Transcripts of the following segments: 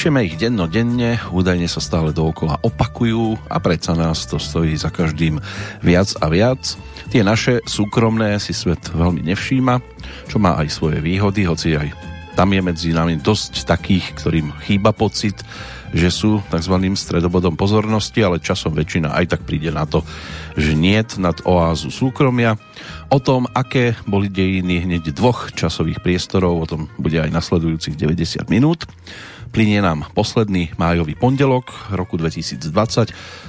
Píšeme ich dennodenne, údajne sa stále dookola opakujú a predsa nás to stojí za každým viac a viac. Tie naše súkromné si svet veľmi nevšíma, čo má aj svoje výhody, hoci aj tam je medzi nami dosť takých, ktorým chýba pocit, že sú tzv. stredobodom pozornosti, ale časom väčšina aj tak príde na to, že niet nad oázu súkromia. O tom, aké boli dejiny hneď dvoch časových priestorov, o tom bude aj nasledujúcich 90 minút. Plinie nám posledný májový pondelok roku 2020.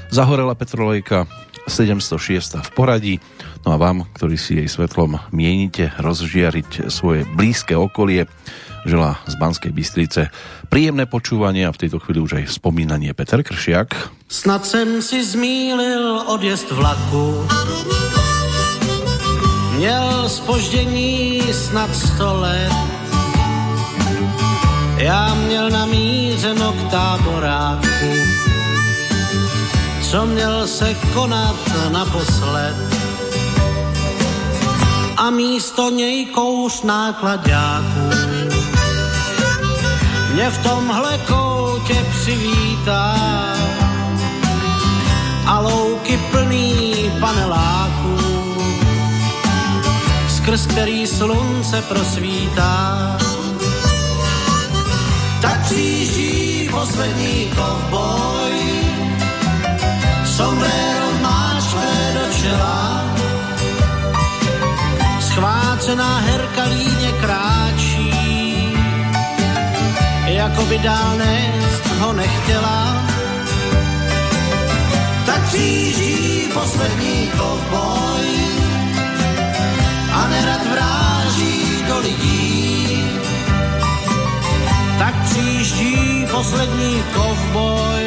Zahorela Petrolejka 706 v poradí. No a vám, ktorí si jej svetlom mienite rozžiariť svoje blízke okolie, želá z Banskej Bystrice príjemné počúvanie a v tejto chvíli už aj spomínanie Peter Kršiak. Snad jsem si zmýlil odjezd vlaku Měl spoždění snad sto let já měl namířeno k táboráku, co měl se konat naposled. A místo něj kouš nákladáků mě v tomhle koutě přivítá a louky plný paneláků, skrz který slunce prosvítá přijíždí poslední kovboj. Sombrero máš do čela, schvácená herka líně kráčí, jako by dál nést ho nechtěla. Tak přijíždí poslední kovboj a nerad vráží do lidí tak přijíždí poslední kovboj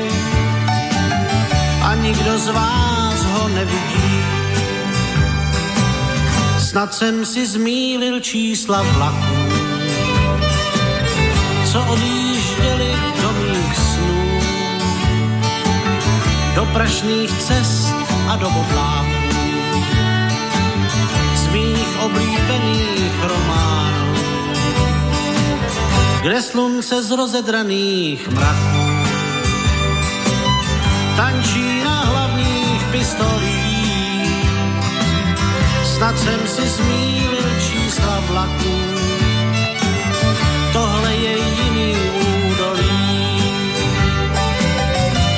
a nikdo z vás ho nevidí. Snad jsem si zmílil čísla vlaků, co odjížděli do mých snů, do prašných cest a do bodláků, kde slunce z rozedraných mraků tančí na hlavních pistolích. Snad jsem si zmílil čísla vlaků, tohle je jiný údolí.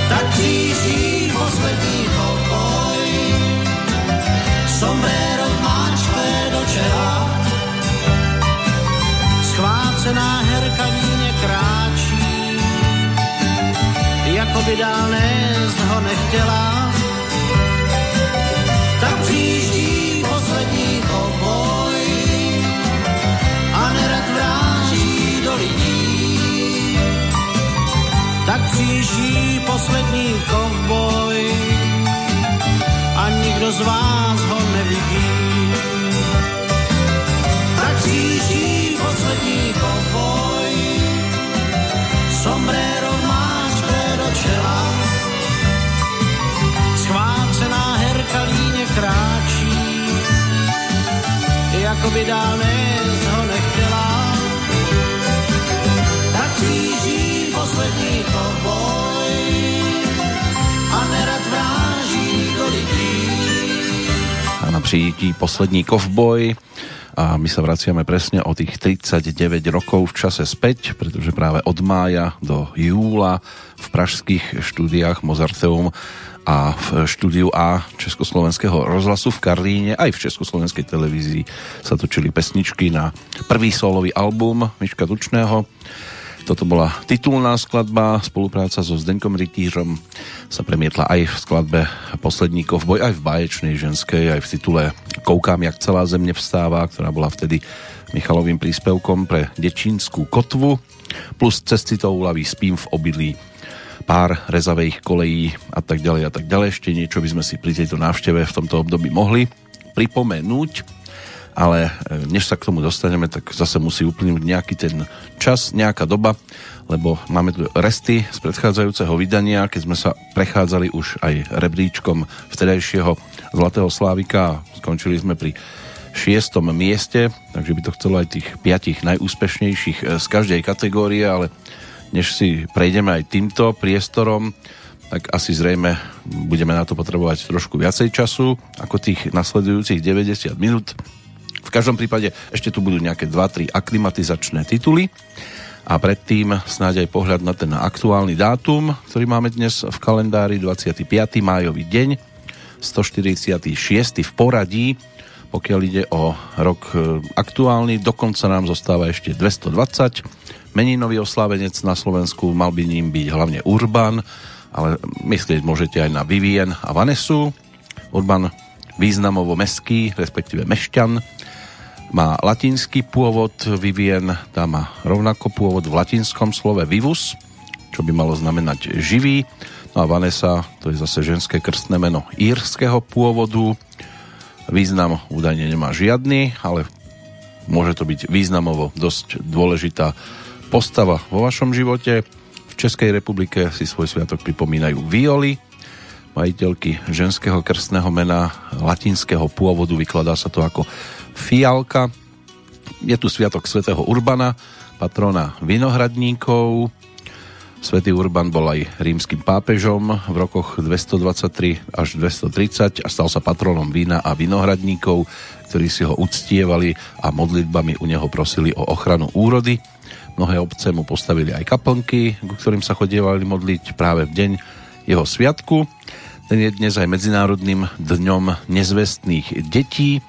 Tak kříží poslední boj, sombrero máčkle do čela, schvácená herka líně kráčí, jako by dál nést ho nechtěla. Tak přijíždí poslední kovboj a nerad vráží do lidí. Tak přijíždí poslední kovboj a nikdo z vás ho nevidí. Tak přijíždí čela, schvácená herka líně kráčí, jako by dál nést ho nechtěla. Tak kříží poslední kovboj a nerad vráží do lidí. A na přijetí poslední kovboj a my sa vraciame presne o tých 39 rokov v čase späť, pretože práve od mája do júla v pražských štúdiách Mozarteum a v štúdiu A Československého rozhlasu v Karlíne aj v Československej televízii sa točili pesničky na prvý solový album Miška Tučného toto bola titulná skladba, spolupráca so Zdenkom Rytířom sa premietla aj v skladbe Poslední kovboj, aj v báječnej ženskej, aj v titule Koukám, jak celá země vstáva, ktorá bola vtedy Michalovým príspevkom pre Dečínskú kotvu, plus cesty to uľaví spím v obydlí pár rezavých kolejí a tak ďalej a tak ďalej. Ešte niečo by sme si pri tejto návšteve v tomto období mohli pripomenúť ale e, než sa k tomu dostaneme, tak zase musí uplynúť nejaký ten čas, nejaká doba, lebo máme tu resty z predchádzajúceho vydania, keď sme sa prechádzali už aj rebríčkom vtedajšieho Zlatého Slávika a skončili sme pri šiestom mieste, takže by to chcelo aj tých piatich najúspešnejších e, z každej kategórie, ale než si prejdeme aj týmto priestorom, tak asi zrejme budeme na to potrebovať trošku viacej času ako tých nasledujúcich 90 minút. V každom prípade ešte tu budú nejaké 2-3 aklimatizačné tituly a predtým snáď aj pohľad na ten aktuálny dátum, ktorý máme dnes v kalendári 25. májový deň, 146. v poradí, pokiaľ ide o rok e, aktuálny, dokonca nám zostáva ešte 220 Meninový oslávenec na Slovensku mal by ním byť hlavne Urban, ale myslieť môžete aj na Vivien a Vanesu. Urban významovo meský, respektíve mešťan, má latinský pôvod, Vivien tá má rovnako pôvod v latinskom slove vivus, čo by malo znamenať živý. No a Vanessa, to je zase ženské krstné meno írskeho pôvodu. Význam údajne nemá žiadny, ale môže to byť významovo dosť dôležitá postava vo vašom živote. V Českej republike si svoj sviatok pripomínajú Violi, majiteľky ženského krstného mena latinského pôvodu, vykladá sa to ako Fialka. Je tu sviatok svätého Urbana, patrona vinohradníkov. Svetý Urban bol aj rímským pápežom v rokoch 223 až 230 a stal sa patronom vína a vinohradníkov, ktorí si ho uctievali a modlitbami u neho prosili o ochranu úrody. Mnohé obce mu postavili aj kaplnky, ku ktorým sa chodievali modliť práve v deň jeho sviatku. Ten je dnes aj Medzinárodným dňom nezvestných detí.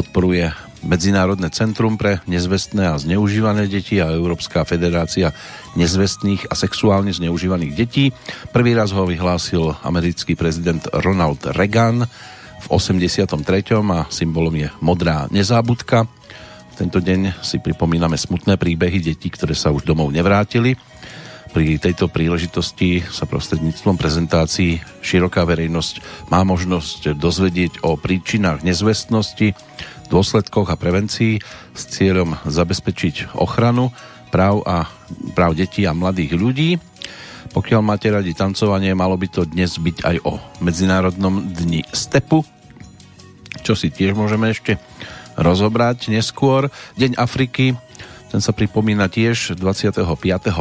Podporuje Medzinárodné centrum pre nezvestné a zneužívané deti a Európska federácia nezvestných a sexuálne zneužívaných detí. Prvý raz ho vyhlásil americký prezident Ronald Reagan v 83. a symbolom je modrá nezábudka tento deň si pripomíname smutné príbehy detí, ktoré sa už domov nevrátili. Pri tejto príležitosti sa prostredníctvom prezentácií široká verejnosť má možnosť dozvedieť o príčinách nezvestnosti, dôsledkoch a prevencii s cieľom zabezpečiť ochranu práv a práv detí a mladých ľudí. Pokiaľ máte radi tancovanie, malo by to dnes byť aj o Medzinárodnom dni stepu, čo si tiež môžeme ešte rozobrať neskôr. Deň Afriky, ten sa pripomína tiež 25.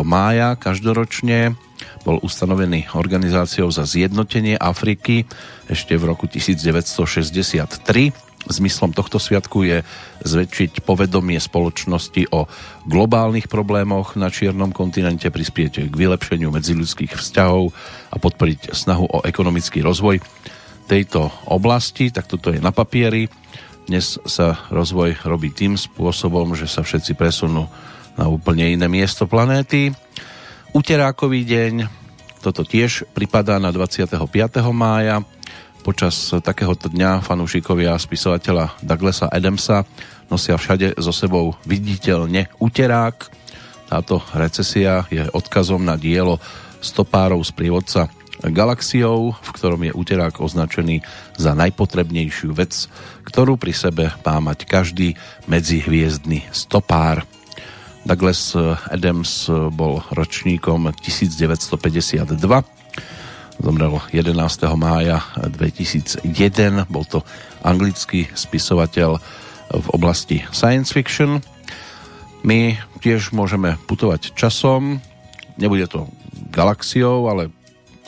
mája každoročne. Bol ustanovený organizáciou za zjednotenie Afriky ešte v roku 1963. Zmyslom tohto sviatku je zväčšiť povedomie spoločnosti o globálnych problémoch na čiernom kontinente, prispieť k vylepšeniu medziludských vzťahov a podporiť snahu o ekonomický rozvoj tejto oblasti. Tak toto je na papieri dnes sa rozvoj robí tým spôsobom, že sa všetci presunú na úplne iné miesto planéty. Uterákový deň, toto tiež pripadá na 25. mája. Počas takéhoto dňa fanúšikovia spisovateľa Douglasa Adamsa nosia všade so sebou viditeľne uterák. Táto recesia je odkazom na dielo stopárov z prívodca galaxiou, v ktorom je uterák označený za najpotrebnejšiu vec, ktorú pri sebe má mať každý medzihviezdny stopár. Douglas Adams bol ročníkom 1952, zomrel 11. mája 2001, bol to anglický spisovateľ v oblasti science fiction. My tiež môžeme putovať časom, nebude to galaxiou, ale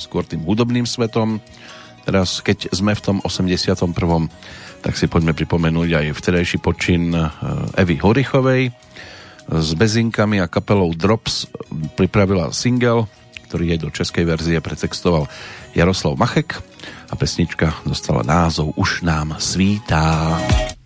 skôr tým hudobným svetom. Teraz, keď sme v tom 81. tak si poďme pripomenúť aj vtedajší počin eh, Evy Horichovej. S Bezinkami a kapelou Drops pripravila single, ktorý jej do českej verzie pretextoval Jaroslav Machek a pesnička dostala názov Už nám svítá. Wow,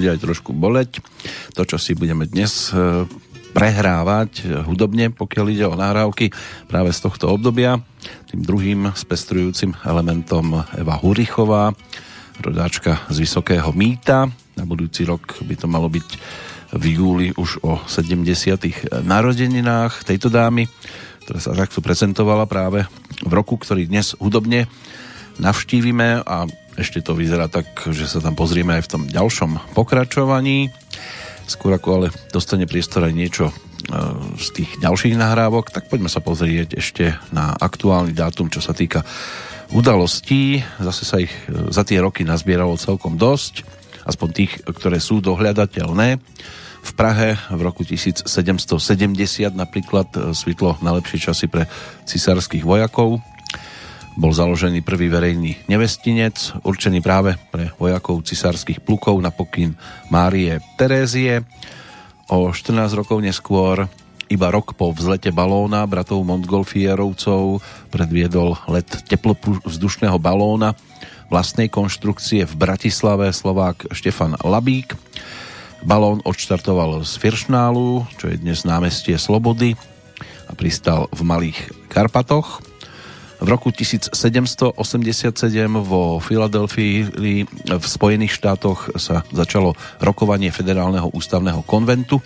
bude aj trošku boleť. To, čo si budeme dnes e, prehrávať e, hudobne, pokiaľ ide o nahrávky práve z tohto obdobia. Tým druhým spestrujúcim elementom Eva Hurichová, rodáčka z Vysokého Mýta. Na budúci rok by to malo byť v júli už o 70. narodeninách tejto dámy, ktorá sa takto prezentovala práve v roku, ktorý dnes hudobne navštívime a ešte to vyzerá tak, že sa tam pozrieme aj v tom ďalšom pokračovaní. Skôr ako ale dostane priestor aj niečo e, z tých ďalších nahrávok, tak poďme sa pozrieť ešte na aktuálny dátum, čo sa týka udalostí. Zase sa ich e, za tie roky nazbieralo celkom dosť, aspoň tých, ktoré sú dohľadateľné. V Prahe v roku 1770 napríklad e, svitlo na lepšie časy pre cisárskych vojakov, bol založený prvý verejný nevestinec, určený práve pre vojakov cisárskych plukov na pokyn Márie Terézie. O 14 rokov neskôr, iba rok po vzlete balóna bratov Montgolfierovcov predviedol let teplopuzdušného balóna vlastnej konštrukcie v Bratislave Slovák Štefan Labík. Balón odštartoval z Firšnálu, čo je dnes námestie Slobody a pristal v Malých Karpatoch. V roku 1787 vo Filadelfii v Spojených štátoch sa začalo rokovanie Federálneho ústavného konventu,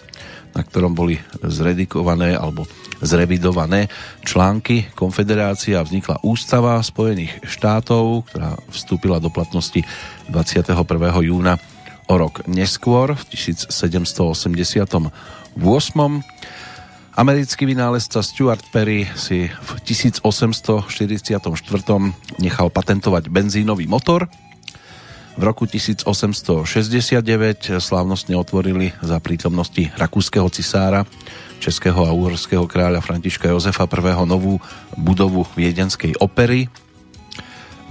na ktorom boli zredikované alebo zrevidované články konfederácie a vznikla ústava Spojených štátov, ktorá vstúpila do platnosti 21. júna o rok neskôr v 1788. Americký vynálezca Stuart Perry si v 1844 nechal patentovať benzínový motor. V roku 1869 slávnostne otvorili za prítomnosti rakúskeho cisára, českého a uhorského kráľa Františka Jozefa I. novú budovu Viedenskej opery.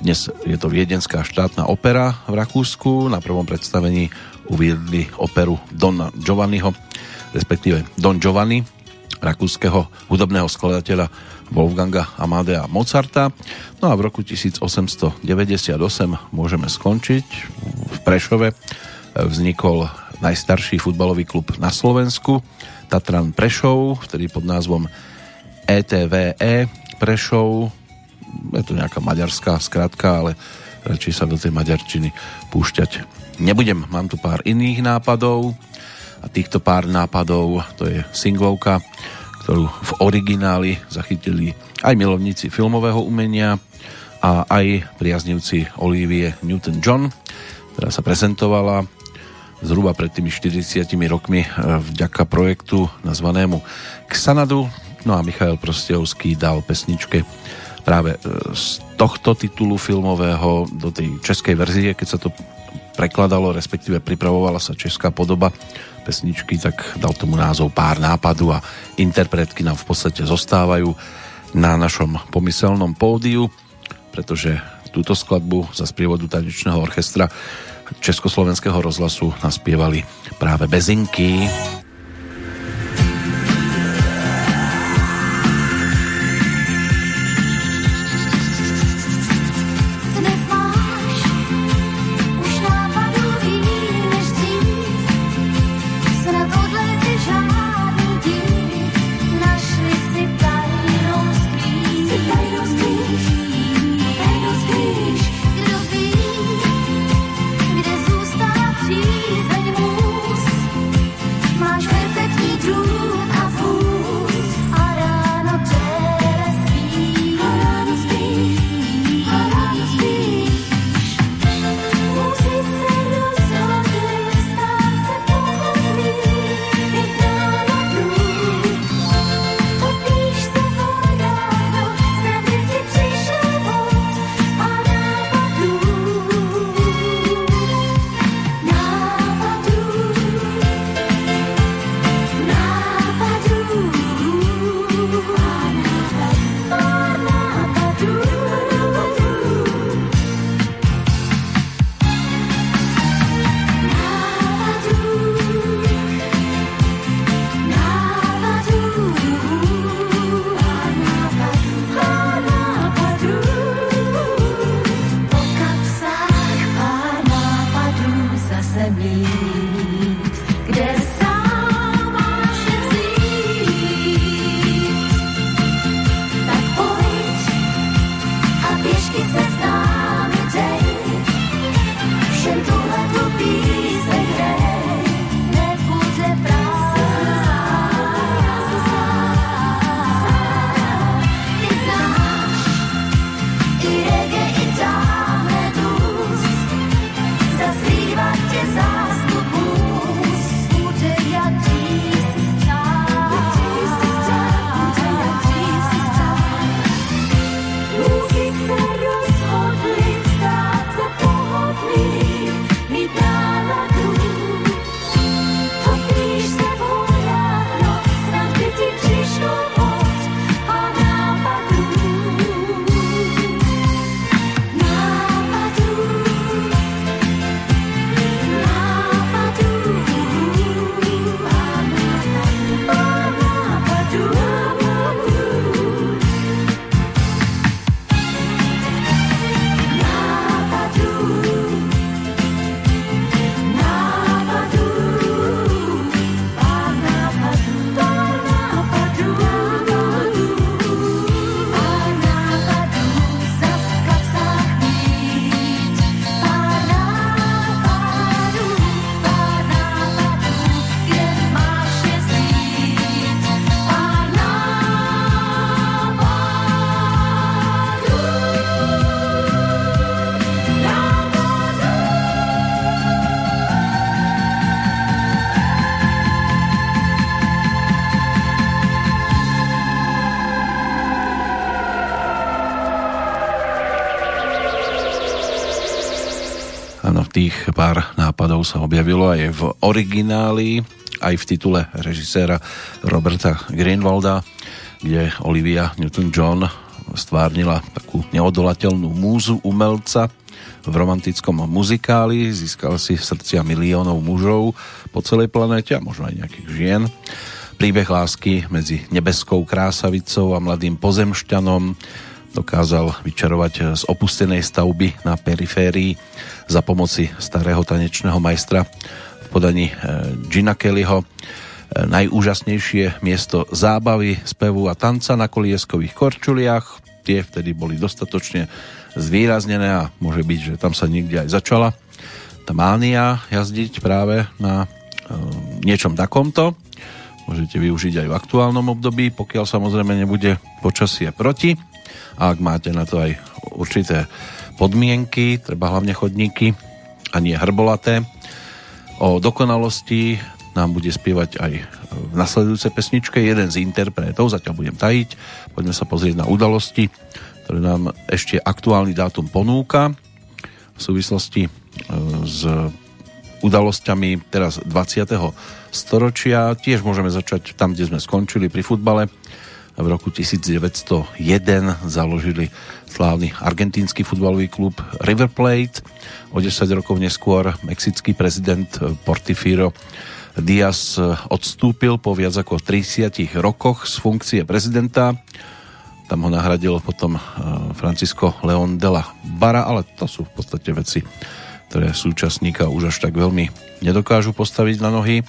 Dnes je to Viedenská štátna opera v Rakúsku. Na prvom predstavení uviedli operu Don Giovanniho, respektíve Don Giovanni, rakúskeho hudobného skladateľa Wolfganga Amadea Mozarta. No a v roku 1898 môžeme skončiť. V Prešove vznikol najstarší futbalový klub na Slovensku, Tatran Prešov, ktorý pod názvom ETVE e Prešov. Je to nejaká maďarská skratka, ale radšej sa do tej maďarčiny púšťať nebudem. Mám tu pár iných nápadov a týchto pár nápadov, to je singlovka, ktorú v origináli zachytili aj milovníci filmového umenia a aj priaznivci Olivie Newton-John, ktorá sa prezentovala zhruba pred tými 40 rokmi e, vďaka projektu nazvanému Xanadu. No a Michail Prostejovský dal pesničke práve e, z tohto titulu filmového do tej českej verzie, keď sa to prekladalo, respektíve pripravovala sa česká podoba pesničky, tak dal tomu názov Pár nápadu a interpretky nám v podstate zostávajú na našom pomyselnom pódiu, pretože túto skladbu za sprievodu tanečného orchestra Československého rozhlasu naspievali práve Bezinky. Sa objavilo aj v origináli, aj v titule režiséra Roberta Greenwalda, kde Olivia Newton-John stvárnila takú neodolateľnú múzu umelca v romantickom muzikáli, získal si srdcia miliónov mužov po celej planéte a možno aj nejakých žien. Príbeh lásky medzi nebeskou krásavicou a mladým pozemšťanom dokázal vyčarovať z opustenej stavby na periférii za pomoci starého tanečného majstra v podaní e, Gina Kellyho e, najúžasnejšie miesto zábavy, spevu a tanca na kolieskových korčuliach. Tie vtedy boli dostatočne zvýraznené a môže byť, že tam sa niekde aj začala tá mánia jazdiť práve na e, niečom takomto. Môžete využiť aj v aktuálnom období, pokiaľ samozrejme nebude počasie proti a ak máte na to aj určité podmienky, treba hlavne chodníky a nie hrbolaté. O dokonalosti nám bude spievať aj v nasledujúcej pesničke jeden z interpretov, zatiaľ budem tajiť. Poďme sa pozrieť na udalosti, ktoré nám ešte aktuálny dátum ponúka v súvislosti e, s udalosťami teraz 20. storočia. Tiež môžeme začať tam, kde sme skončili pri futbale v roku 1901 založili slávny argentínsky futbalový klub River Plate. O 10 rokov neskôr mexický prezident Portifiro Díaz odstúpil po viac ako 30 rokoch z funkcie prezidenta. Tam ho nahradil potom eh, Francisco León de la Bara, ale to sú v podstate veci, ktoré súčasníka už až tak veľmi nedokážu postaviť na nohy.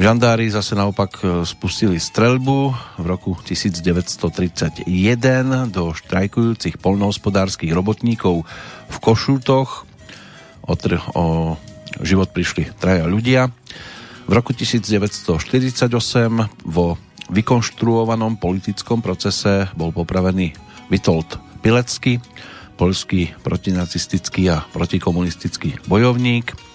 Žandári zase naopak e, spustili streľbu v roku 1931 do štrajkujúcich polnohospodárskych robotníkov v Košútoch. O, tr- o život prišli traja ľudia. V roku 1948 vo vykonštruovanom politickom procese bol popravený Vitold Pilecký, polský protinacistický a protikomunistický bojovník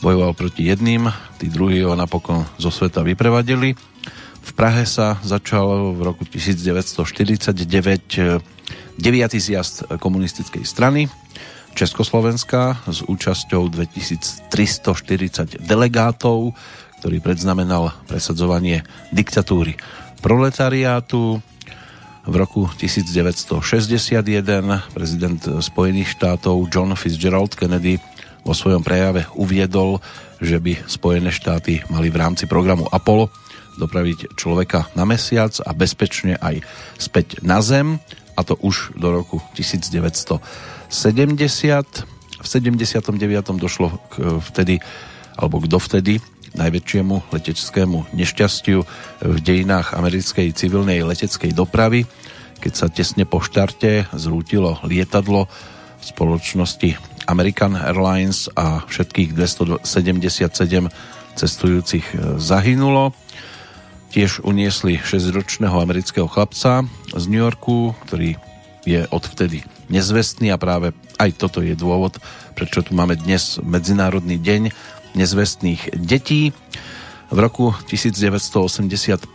bojoval proti jedným, tí druhí ho napokon zo sveta vyprevadili. V Prahe sa začal v roku 1949 9. zjazd komunistickej strany Československa s účasťou 2340 delegátov, ktorý predznamenal presadzovanie diktatúry proletariátu. V roku 1961 prezident Spojených štátov John Fitzgerald Kennedy vo svojom prejave uviedol, že by Spojené štáty mali v rámci programu Apollo dopraviť človeka na mesiac a bezpečne aj späť na Zem, a to už do roku 1970. V 79. došlo k vtedy, alebo k dovtedy najväčšiemu leteckému nešťastiu v dejinách americkej civilnej leteckej dopravy, keď sa tesne po štarte zrútilo lietadlo spoločnosti American Airlines a všetkých 277 cestujúcich zahynulo. Tiež uniesli 6-ročného amerického chlapca z New Yorku, ktorý je odvtedy nezvestný a práve aj toto je dôvod, prečo tu máme dnes Medzinárodný deň nezvestných detí. V roku 1985,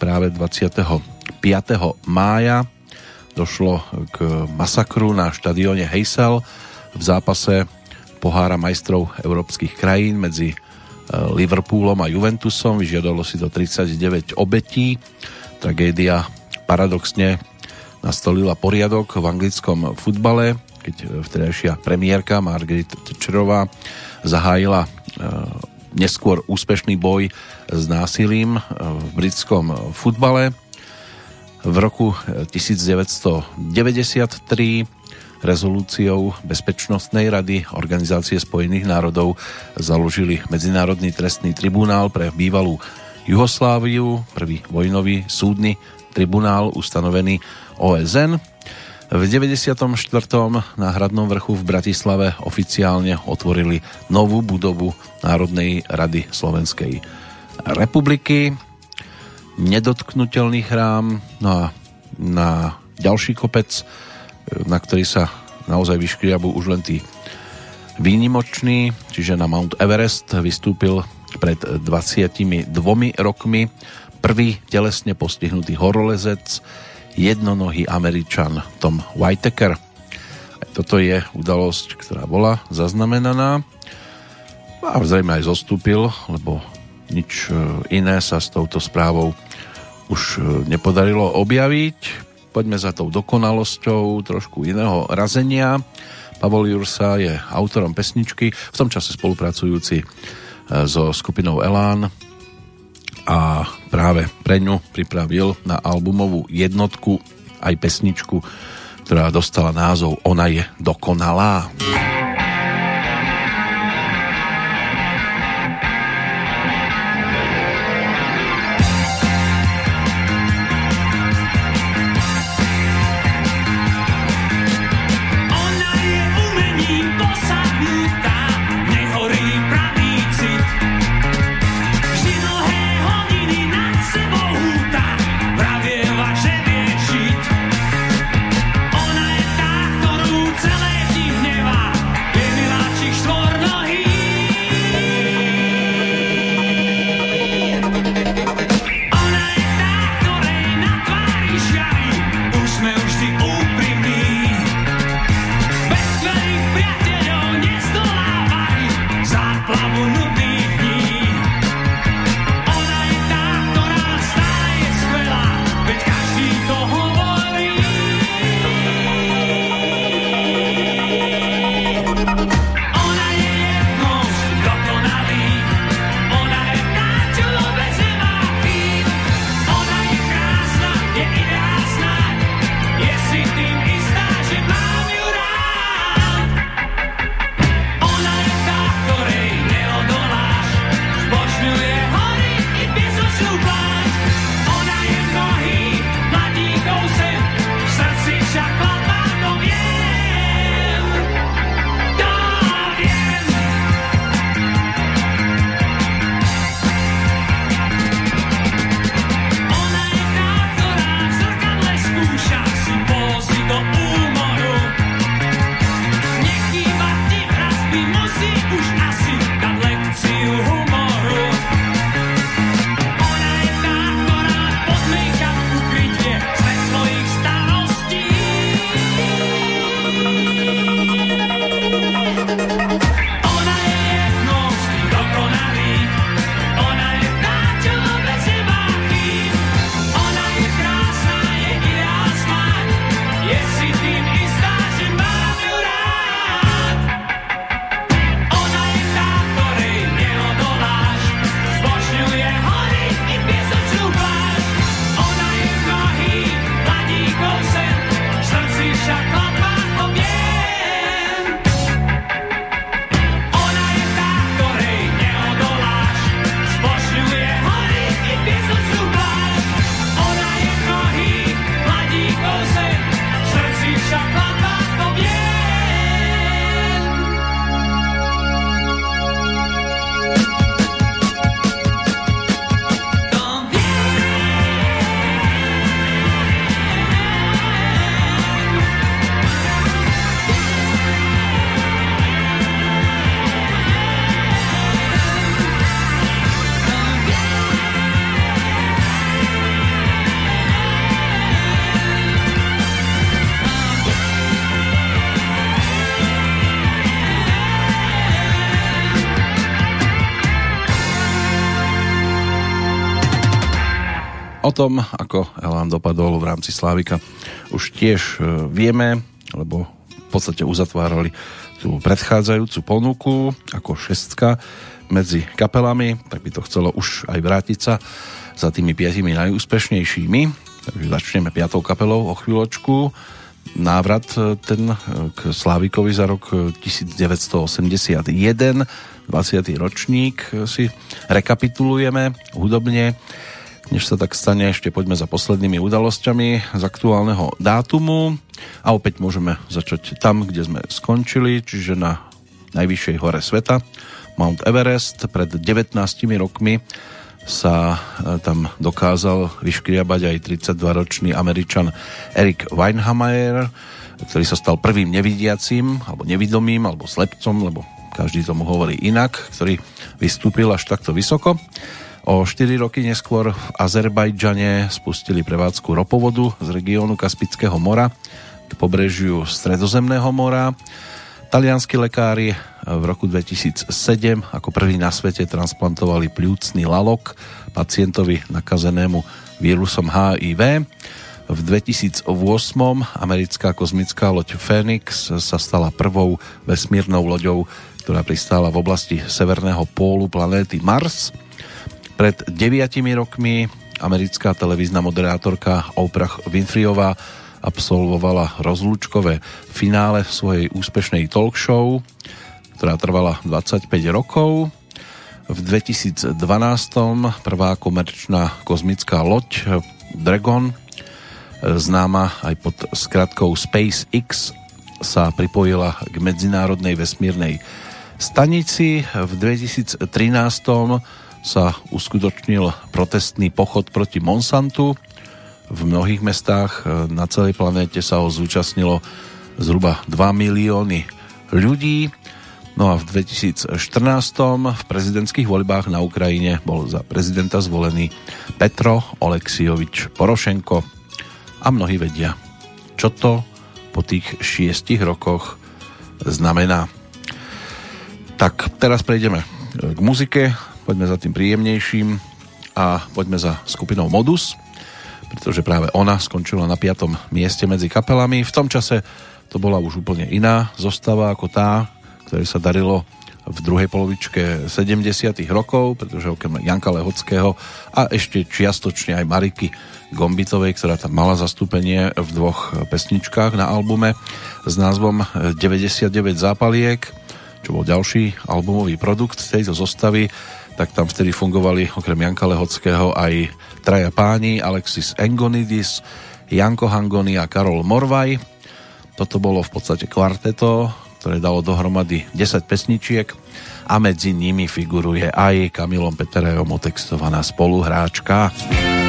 práve 25. mája, došlo k masakru na štadióne Heysel v zápase pohára majstrov európskych krajín medzi Liverpoolom a Juventusom. Vyžiadalo si to 39 obetí. Tragédia paradoxne nastolila poriadok v anglickom futbale, keď vtedajšia premiérka Margaret Thatcherová zahájila e, neskôr úspešný boj s násilím e, v britskom futbale. V roku 1993 rezolúciou Bezpečnostnej rady Organizácie spojených národov založili Medzinárodný trestný tribunál pre bývalú Jugosláviu, prvý vojnový súdny tribunál ustanovený OSN. V 94. na Hradnom vrchu v Bratislave oficiálne otvorili novú budovu Národnej rady Slovenskej republiky. Nedotknutelný chrám, no a na ďalší kopec na ktorý sa naozaj vyškriabú už len tí výnimoční, čiže na Mount Everest vystúpil pred 22 rokmi prvý telesne postihnutý horolezec, jednonohý Američan Tom Whitaker. Toto je udalosť, ktorá bola zaznamenaná a zrejme aj zostúpil, lebo nič e, iné sa s touto správou už e, nepodarilo objaviť. Poďme za tou dokonalosťou trošku iného razenia. Pavol Jursa je autorom pesničky, v tom čase spolupracujúci e, so skupinou Elán a práve pre ňu pripravil na albumovú jednotku aj pesničku, ktorá dostala názov Ona je dokonalá. Ona je dokonalá. Tom, ako Elán dopadol v rámci Slávika, už tiež e, vieme, lebo v podstate uzatvárali tú predchádzajúcu ponuku ako šestka medzi kapelami, tak by to chcelo už aj vrátiť sa za tými piatimi najúspešnejšími. Takže začneme piatou kapelou o chvíľočku. Návrat e, ten e, k Slávikovi za rok 1981, 20. ročník si rekapitulujeme hudobne. Než sa tak stane, ešte poďme za poslednými udalosťami z aktuálneho dátumu a opäť môžeme začať tam, kde sme skončili, čiže na najvyššej hore sveta, Mount Everest. Pred 19 rokmi sa e, tam dokázal vyškriabať aj 32-ročný američan Erik Weinhammer, ktorý sa stal prvým nevidiacím, alebo nevidomým, alebo slepcom, lebo každý tomu hovorí inak, ktorý vystúpil až takto vysoko. O 4 roky neskôr v Azerbajdžane spustili prevádzku ropovodu z regiónu Kaspického mora k pobrežiu Stredozemného mora. Talianskí lekári v roku 2007 ako prvý na svete transplantovali pľúcný lalok pacientovi nakazenému vírusom HIV. V 2008 americká kozmická loď Phoenix sa stala prvou vesmírnou loďou, ktorá pristála v oblasti severného pólu planéty Mars. Pred deviatimi rokmi americká televízna moderátorka Oprah Winfreyová absolvovala rozlúčkové finále svojej úspešnej talk show, ktorá trvala 25 rokov. V 2012 prvá komerčná kozmická loď Dragon, známa aj pod skratkou SpaceX, sa pripojila k medzinárodnej vesmírnej stanici. V 2013 sa uskutočnil protestný pochod proti Monsantu. V mnohých mestách e, na celej planéte sa ho zúčastnilo zhruba 2 milióny ľudí. No a v 2014 v prezidentských voľbách na Ukrajine bol za prezidenta zvolený Petro Oleksiovič Porošenko. A mnohí vedia, čo to po tých šiestich rokoch znamená. Tak teraz prejdeme k muzike poďme za tým príjemnejším a poďme za skupinou Modus, pretože práve ona skončila na 5. mieste medzi kapelami. V tom čase to bola už úplne iná zostava ako tá, ktorej sa darilo v druhej polovičke 70 rokov, pretože okrem Janka Lehockého a ešte čiastočne aj Mariky Gombitovej, ktorá tam mala zastúpenie v dvoch pesničkách na albume s názvom 99 zápaliek, čo bol ďalší albumový produkt tejto zostavy, tak tam vtedy fungovali okrem Janka Lehockého aj traja páni, Alexis Engonidis, Janko Hangoni a Karol Morvaj. Toto bolo v podstate kvarteto, ktoré dalo dohromady 10 pesničiek a medzi nimi figuruje aj Kamilom Peterejom otextovaná spoluhráčka. sa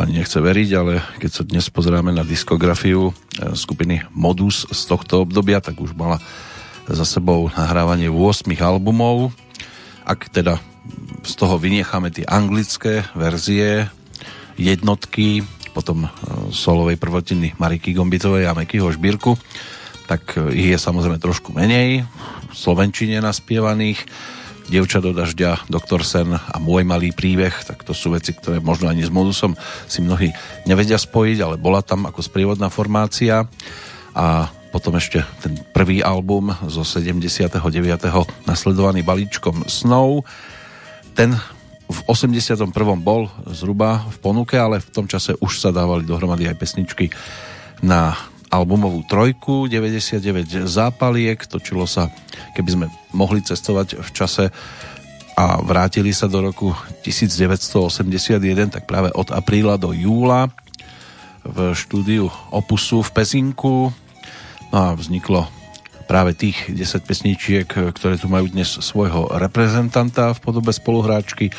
ani nechce veriť, ale keď sa dnes pozeráme na diskografiu e, skupiny Modus z tohto obdobia, tak už mala za sebou nahrávanie 8 albumov. Ak teda z toho vynecháme tie anglické verzie, jednotky, potom e, solovej prvotiny Mariky Gombitovej a Mekyho Žbírku, tak e, ich je samozrejme trošku menej, v Slovenčine naspievaných Dievča do dažďa, Doktor Sen a Môj malý príbeh, tak to sú veci, ktoré možno ani s Modusom si mnohí nevedia spojiť, ale bola tam ako sprievodná formácia a potom ešte ten prvý album zo 79. nasledovaný balíčkom Snow. Ten v 81. bol zhruba v ponuke, ale v tom čase už sa dávali dohromady aj pesničky na albumovú trojku, 99 zápaliek, točilo sa, keby sme mohli cestovať v čase a vrátili sa do roku 1981, tak práve od apríla do júla v štúdiu Opusu v Pezinku. No a vzniklo práve tých 10 pesničiek, ktoré tu majú dnes svojho reprezentanta v podobe spoluhráčky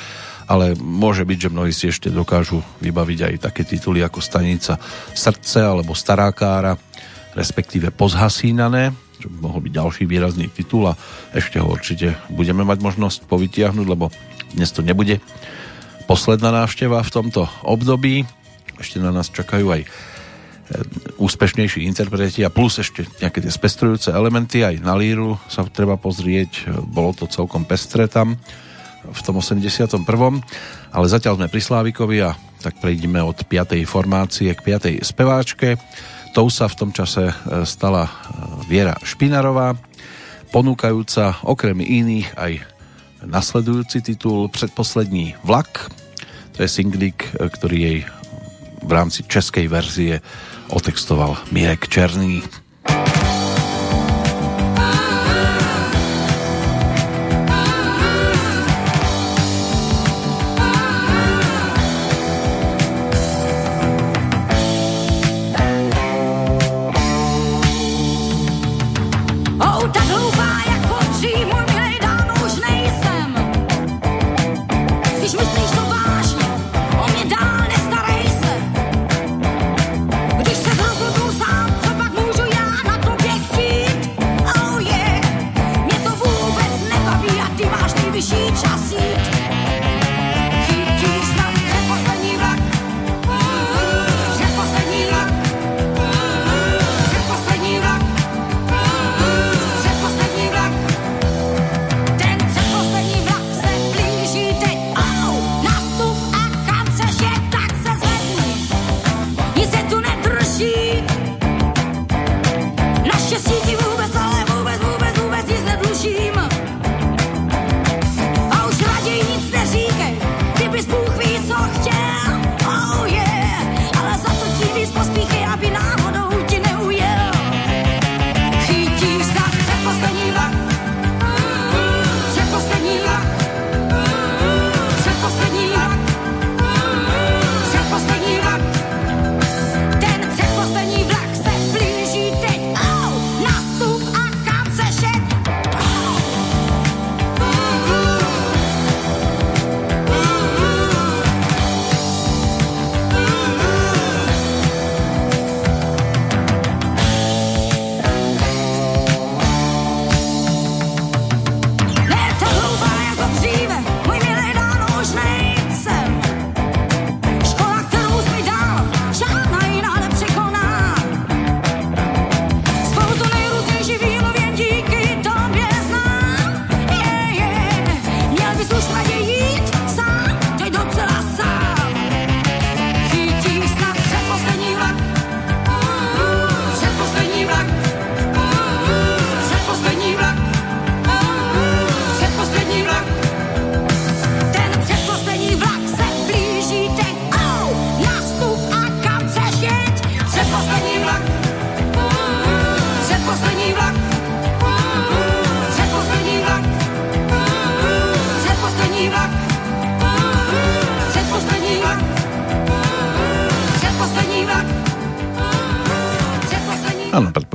ale môže byť, že mnohí si ešte dokážu vybaviť aj také tituly ako Stanica srdce alebo Stará kára, respektíve Pozhasínané, čo by mohol byť ďalší výrazný titul a ešte ho určite budeme mať možnosť povytiahnuť, lebo dnes to nebude posledná návšteva v tomto období. Ešte na nás čakajú aj e, úspešnejší interpreti a plus ešte nejaké tie spestrujúce elementy. Aj na líru sa treba pozrieť, bolo to celkom pestre tam v tom 81. Ale zatiaľ sme pri Slávikovi a tak prejdeme od 5. formácie k 5. speváčke. Tou sa v tom čase e, stala e, Viera Špinarová, ponúkajúca okrem iných aj nasledujúci titul Predposlední vlak. To je singlik, e, ktorý jej v rámci českej verzie otextoval Mirek Černý.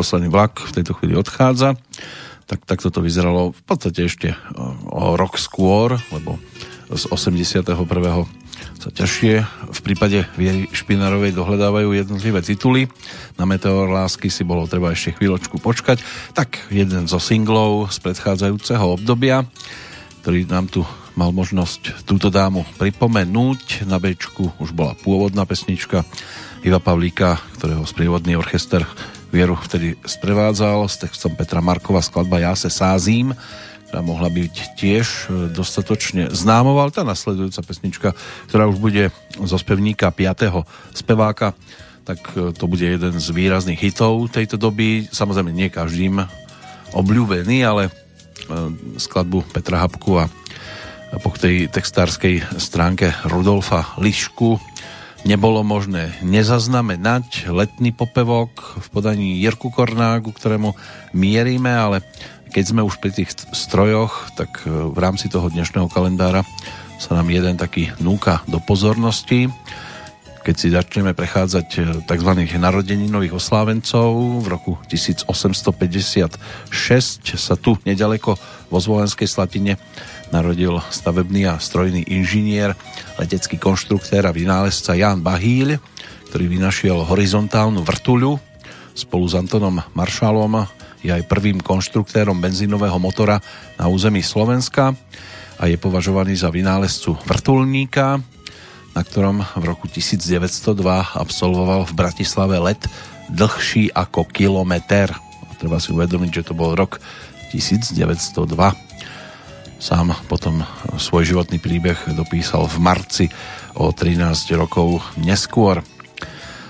Posledný vlak v tejto chvíli odchádza. Tak, takto to vyzeralo v podstate ešte o rok skôr, lebo z 81. sa ťažšie v prípade Viery Špinarovej dohľadávajú jednotlivé tituly. Na Meteor lásky si bolo treba ešte chvíľočku počkať. Tak jeden zo singlov z predchádzajúceho obdobia, ktorý nám tu mal možnosť túto dámu pripomenúť. Na bečku už bola pôvodná pesnička Iva Pavlíka, ktorého sprievodný orchester Vieru vtedy sprevádzal s textom Petra Markova skladba Ja se sázím ktorá mohla byť tiež e, dostatočne známová, ale tá nasledujúca pesnička, ktorá už bude zo spevníka 5. speváka, tak e, to bude jeden z výrazných hitov tejto doby. Samozrejme nie každým obľúbený, ale e, skladbu Petra Habku a po tej textárskej stránke Rudolfa Lišku nebolo možné nezaznamenať letný popevok v podaní Jirku Kornágu, ktorému mierime, ale keď sme už pri tých strojoch, tak e, v rámci toho dnešného kalendára sa nám jeden taký núka do pozornosti. Keď si začneme prechádzať e, tzv. narodeninových oslávencov, v roku 1856 sa tu nedaleko vo Zvolenskej Slatine narodil stavebný a strojný inžinier, letecký konštruktér a vynálezca Jan Bahíľ, ktorý vynašiel horizontálnu vrtuľu spolu s Antonom Maršalom je aj prvým konštruktérom benzínového motora na území Slovenska a je považovaný za vynálezcu vrtulníka, na ktorom v roku 1902 absolvoval v Bratislave let dlhší ako kilometr. Treba si uvedomiť, že to bol rok 1902. Sám potom svoj životný príbeh dopísal v marci o 13 rokov neskôr.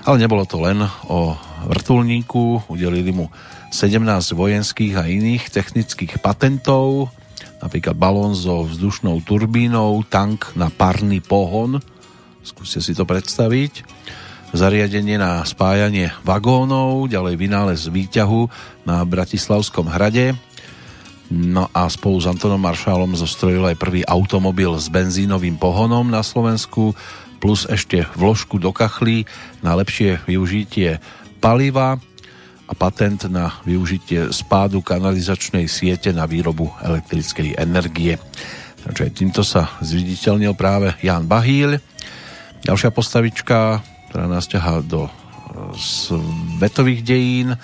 Ale nebolo to len o vrtulníku, udelili mu 17 vojenských a iných technických patentov, napríklad balón so vzdušnou turbínou, tank na parný pohon, skúste si to predstaviť, zariadenie na spájanie vagónov, ďalej vynález výťahu na Bratislavskom hrade, No a spolu s Antonom Maršálom zostrojil aj prvý automobil s benzínovým pohonom na Slovensku, plus ešte vložku do kachlí na lepšie využitie paliva a patent na využitie spádu kanalizačnej siete na výrobu elektrickej energie. Takže týmto sa zviditeľnil práve Jan Bahíl. Ďalšia postavička, ktorá nás ťahá do e, svetových dejín.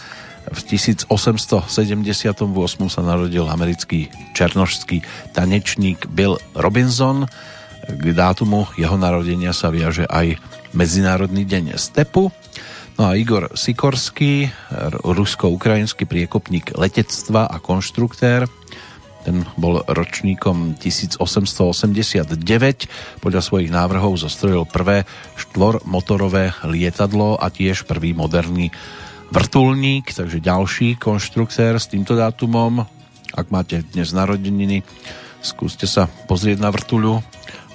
V 1878 sa narodil americký černošský tanečník Bill Robinson. K dátumu jeho narodenia sa viaže aj Medzinárodný deň stepu No a Igor Sikorský, rusko-ukrajinský priekopník letectva a konštruktér, ten bol ročníkom 1889. Podľa svojich návrhov zostrojil prvé štvormotorové lietadlo a tiež prvý moderný vrtulník, takže ďalší konštruktér s týmto dátumom. Ak máte dnes narodeniny, skúste sa pozrieť na vrtuľu,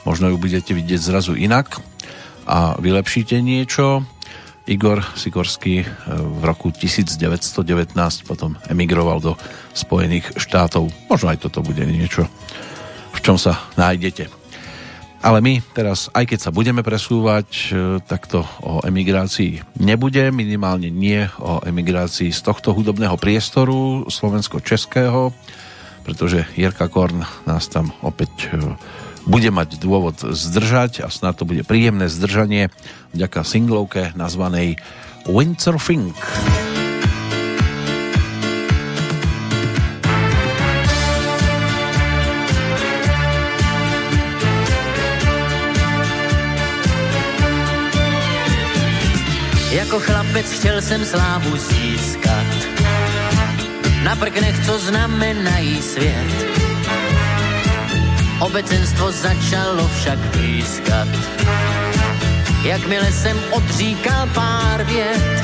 možno ju budete vidieť zrazu inak a vylepšíte niečo. Igor Sikorský eh, v roku 1919 potom emigroval do Spojených štátov. Možno aj toto bude niečo, v čom sa nájdete. Ale my teraz, aj keď sa budeme presúvať, eh, tak to o emigrácii nebude, minimálne nie o emigrácii z tohto hudobného priestoru slovensko-českého, pretože Jirka Korn nás tam opäť eh, bude mať dôvod zdržať a snad to bude príjemné zdržanie vďaka singlovke nazvanej Windsurfing. Jako chlapec chtěl jsem slávu získat, na prknech, co znamenají svět Obecenstvo začalo však pískat. Jakmile jsem odříkal pár vět,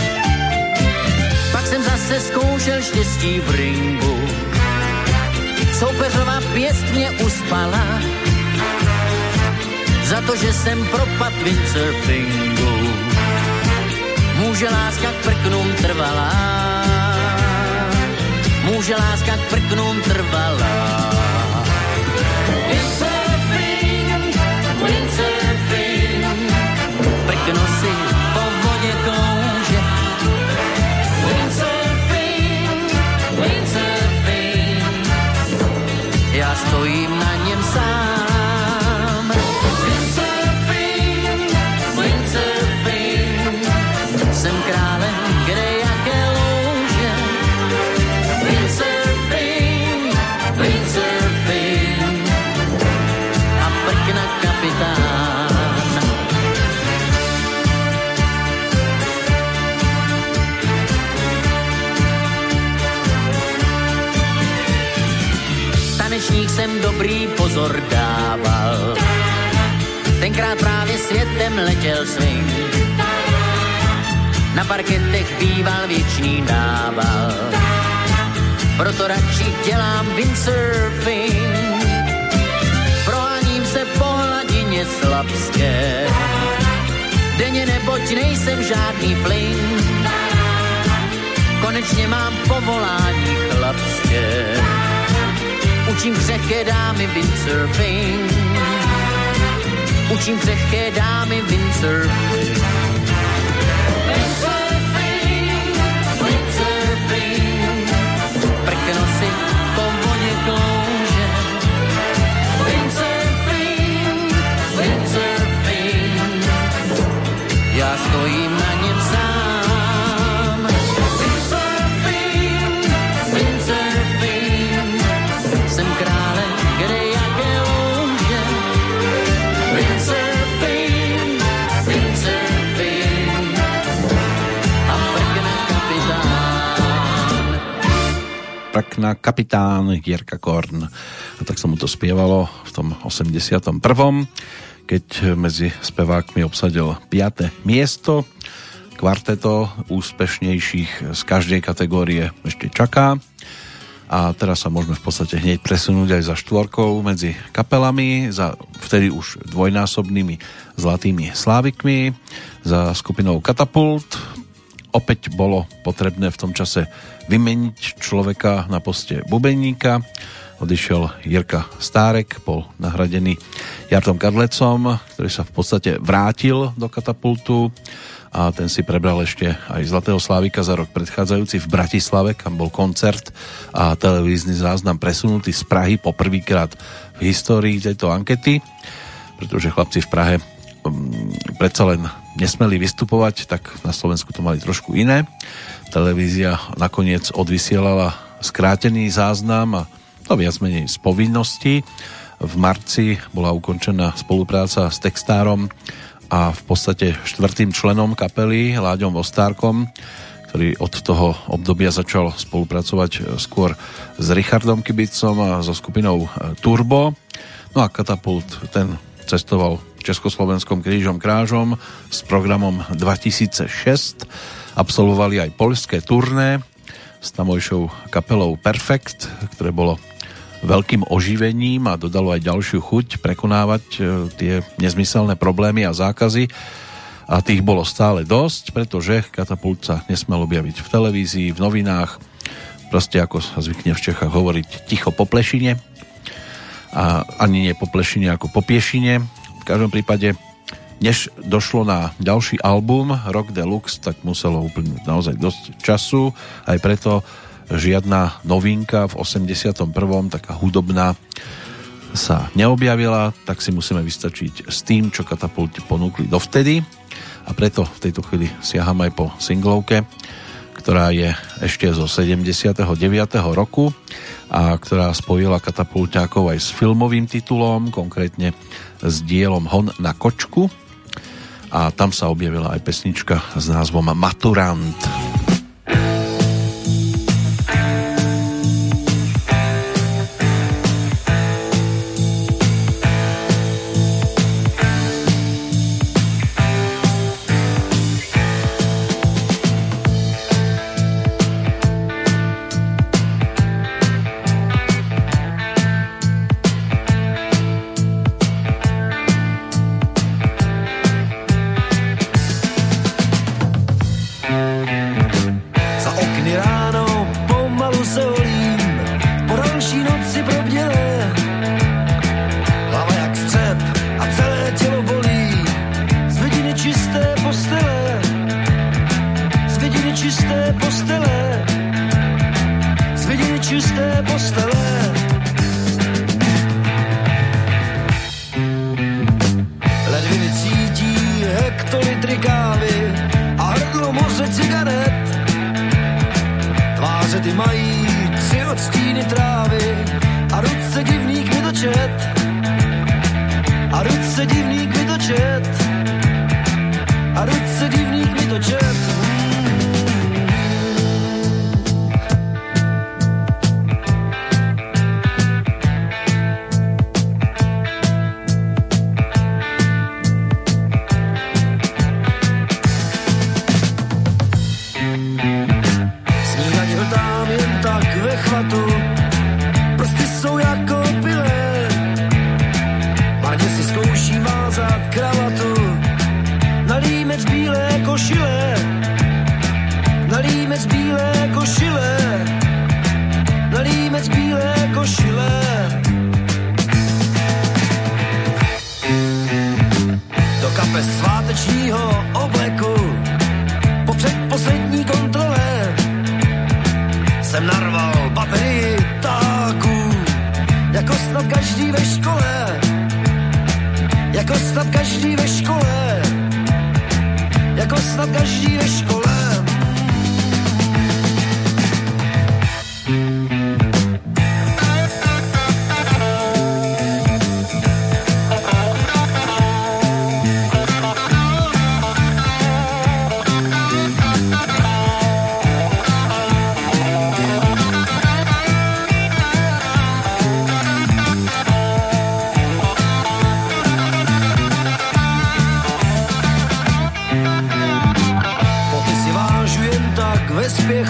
pak jsem zase zkoušel štěstí v ringu. Soupeřová pěst mě uspala, za to, že jsem propad windsurfingu. Může láska k prknům trvalá, může láska k prknům trvalá. Si vodě. Windsurfing, windsurfing, já stojím tanečník jsem dobrý pozor dával. Tenkrát právě světem letěl swing. Na parketech býval věčný nával. Proto radši dělám windsurfing. Proháním se po hladině slabské. Denně neboť nejsem žádný fling. Konečně mám povolání chlapské. Učím křehké dámy windsurfing. Učím křehké dámy windsurfing. Kapitán Jirka Korn. A tak sa mu to spievalo v tom 81. keď medzi spevákmi obsadil 5. miesto. Kvarteto úspešnejších z každej kategórie ešte čaká. A teraz sa môžeme v podstate hneď presunúť aj za štvorkou medzi kapelami, za vtedy už dvojnásobnými zlatými slávikmi, za skupinou Katapult. Opäť bolo potrebné v tom čase vymeniť človeka na poste bubeníka. Odišiel Jirka Stárek, bol nahradený Jartom Kadlecom, ktorý sa v podstate vrátil do Katapultu a ten si prebral ešte aj Zlatého Slávika za rok predchádzajúci v Bratislave, kam bol koncert a televízny záznam presunutý z Prahy poprvýkrát v histórii tejto ankety, pretože chlapci v Prahe um, predsa len nesmeli vystupovať, tak na Slovensku to mali trošku iné. Televízia nakoniec odvysielala skrátený záznam a to viac menej z povinnosti. V marci bola ukončená spolupráca s textárom a v podstate štvrtým členom kapely Láďom Vostárkom, ktorý od toho obdobia začal spolupracovať skôr s Richardom Kibicom a so skupinou Turbo. No a Katapult ten cestoval Československom krížom krážom s programom 2006. Absolvovali aj poľské turné s tamojšou kapelou Perfect, ktoré bolo veľkým oživením a dodalo aj ďalšiu chuť prekonávať e, tie nezmyselné problémy a zákazy. A tých bolo stále dosť, pretože katapult sa nesmel objaviť v televízii, v novinách, proste ako sa zvykne v Čechách hovoriť ticho po plešine a ani nie po plešine ako po piešine. V každom prípade, než došlo na ďalší album Rock Deluxe, tak muselo uplynúť naozaj dosť času, aj preto žiadna novinka v 81. taká hudobná sa neobjavila, tak si musíme vystačiť s tým, čo katapulti ponúkli dovtedy. A preto v tejto chvíli siaham aj po singlovke, ktorá je ešte zo 79. roku a ktorá spojila katapulťákov aj s filmovým titulom, konkrétne s dielom Hon na kočku a tam sa objavila aj pesnička s názvom Maturant. Maturant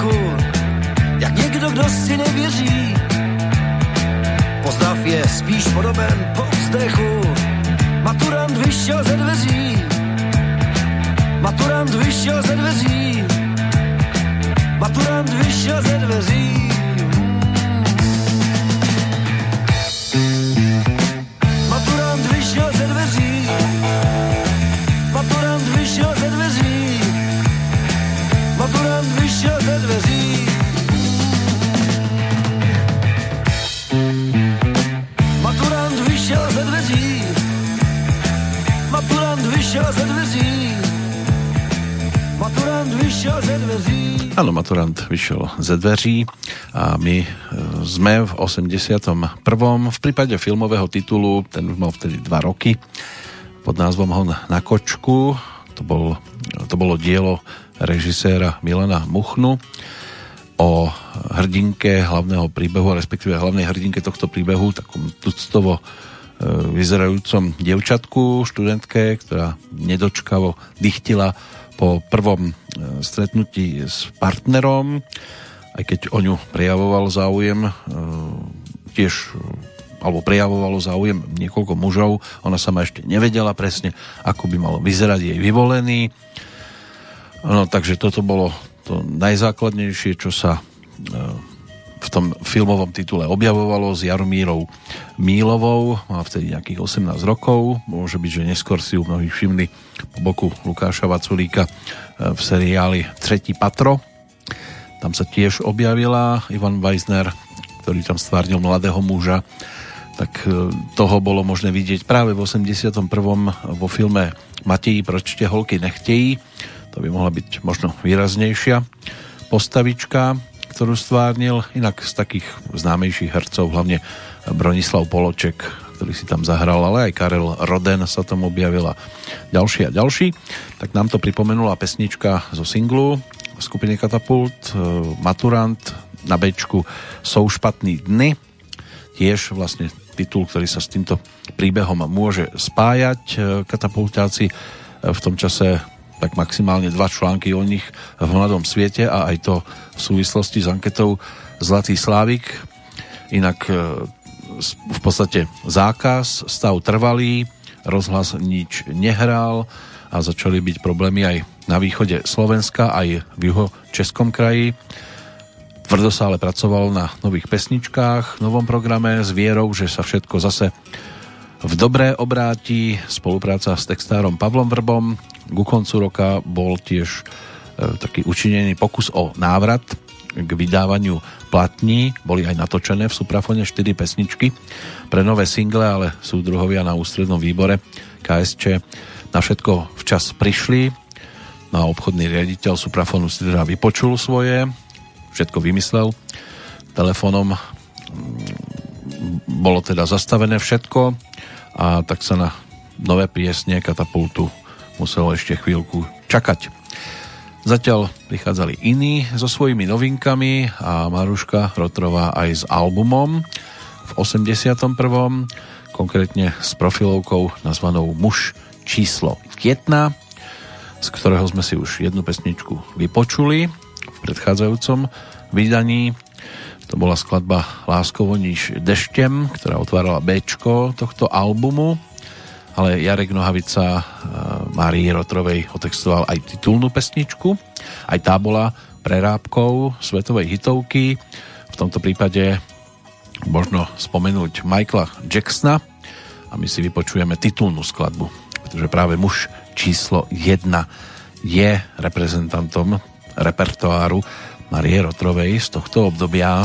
spěchu, jak někdo, kdo si nevěří. Pozdrav je spíš podoben po vzdechu. Maturant vyšel ze dveří. Maturant vyšel ze dveří. Maturant vyšel ze dveří. Vyšel ze dveří. Maturant vyšel ze dveří. Áno, maturant vyšiel ze dveří a my e, sme v 81. V prípade filmového titulu, ten mal vtedy 2 roky, pod názvom Hon na kočku. To, bol, to bolo dielo režiséra Milana Muchnu o hrdinke hlavného príbehu, respektíve hlavnej hrdinke tohto príbehu, takom tuctovo vyzerajúcom dievčatku, študentke, ktorá nedočkavo dychtila po prvom e, stretnutí s partnerom, aj keď o ňu prejavoval záujem, e, tiež alebo prejavovalo záujem niekoľko mužov. Ona sama ešte nevedela presne, ako by malo vyzerať jej vyvolený. No, takže toto bolo to najzákladnejšie, čo sa e, v tom filmovom titule objavovalo s Jaromírou Mílovou. Má vtedy nejakých 18 rokov. Môže byť, že neskôr si ju mnohí všimli po boku Lukáša Vaculíka e, v seriáli Tretí patro. Tam sa tiež objavila Ivan Weisner, ktorý tam stvárnil mladého muža tak e, toho bolo možné vidieť práve v 81. vo filme Mateji, proč te holky nechtejí. To by mohla byť možno výraznejšia postavička, ktorú stvárnil. Inak z takých známejších hercov, hlavne Bronislav Poloček, ktorý si tam zahral, ale aj Karel Roden sa tam objavila ďalší a ďalší. Tak nám to pripomenula pesnička zo singlu skupiny Katapult, e, Maturant na bečku Jsou špatný dny, tiež vlastne titul, ktorý sa s týmto príbehom môže spájať. Katapultáci v tom čase tak maximálne dva články o nich v Mladom svete a aj to v súvislosti s anketou Zlatý Slávik. Inak v podstate zákaz, stav trvalý, rozhlas nič nehral a začali byť problémy aj na východe Slovenska, aj v juho Českom kraji Tvrdo sa ale pracoval na nových pesničkách, novom programe s vierou, že sa všetko zase v dobré obráti. Spolupráca s textárom Pavlom Vrbom. Ku koncu roka bol tiež e, taký učinený pokus o návrat k vydávaniu platní. Boli aj natočené v Suprafone 4 pesničky pre nové single, ale súdruhovia na ústrednom výbore KSČ na všetko včas prišli. No a obchodný riaditeľ Suprafonu si teda vypočul svoje všetko vymyslel. Telefónom bolo teda zastavené všetko a tak sa na nové piesne katapultu muselo ešte chvíľku čakať. Zatiaľ prichádzali iní so svojimi novinkami a Maruška Rotrová aj s albumom v 81. konkrétne s profilovkou nazvanou Muž číslo 1, z ktorého sme si už jednu pesničku vypočuli predchádzajúcom vydaní. To bola skladba Láskovo níž deštem, ktorá otvárala B tohto albumu ale Jarek Nohavica Márii Rotrovej otextoval aj titulnú pesničku. Aj tá bola prerábkou svetovej hitovky. V tomto prípade možno spomenúť Michaela Jacksona a my si vypočujeme titulnú skladbu, pretože práve muž číslo 1 je reprezentantom repertoáru Marie Rotrovej z tohto obdobia.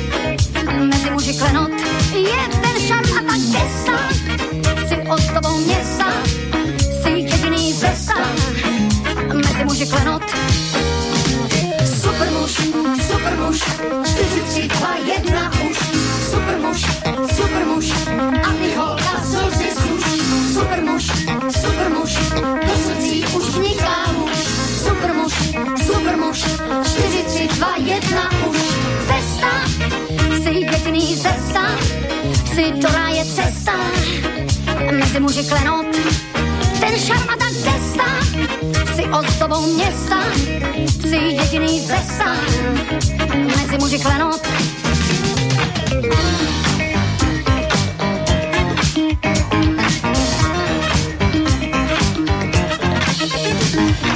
klenot je ten šarm a ta gesta. Si tobou města, si jediný cesta. Mezi muži klenot. Super muž, super muž, kúži klenot. Ten šarmata gesta, si ozdobou města, si jediný ze mezi muži klenot.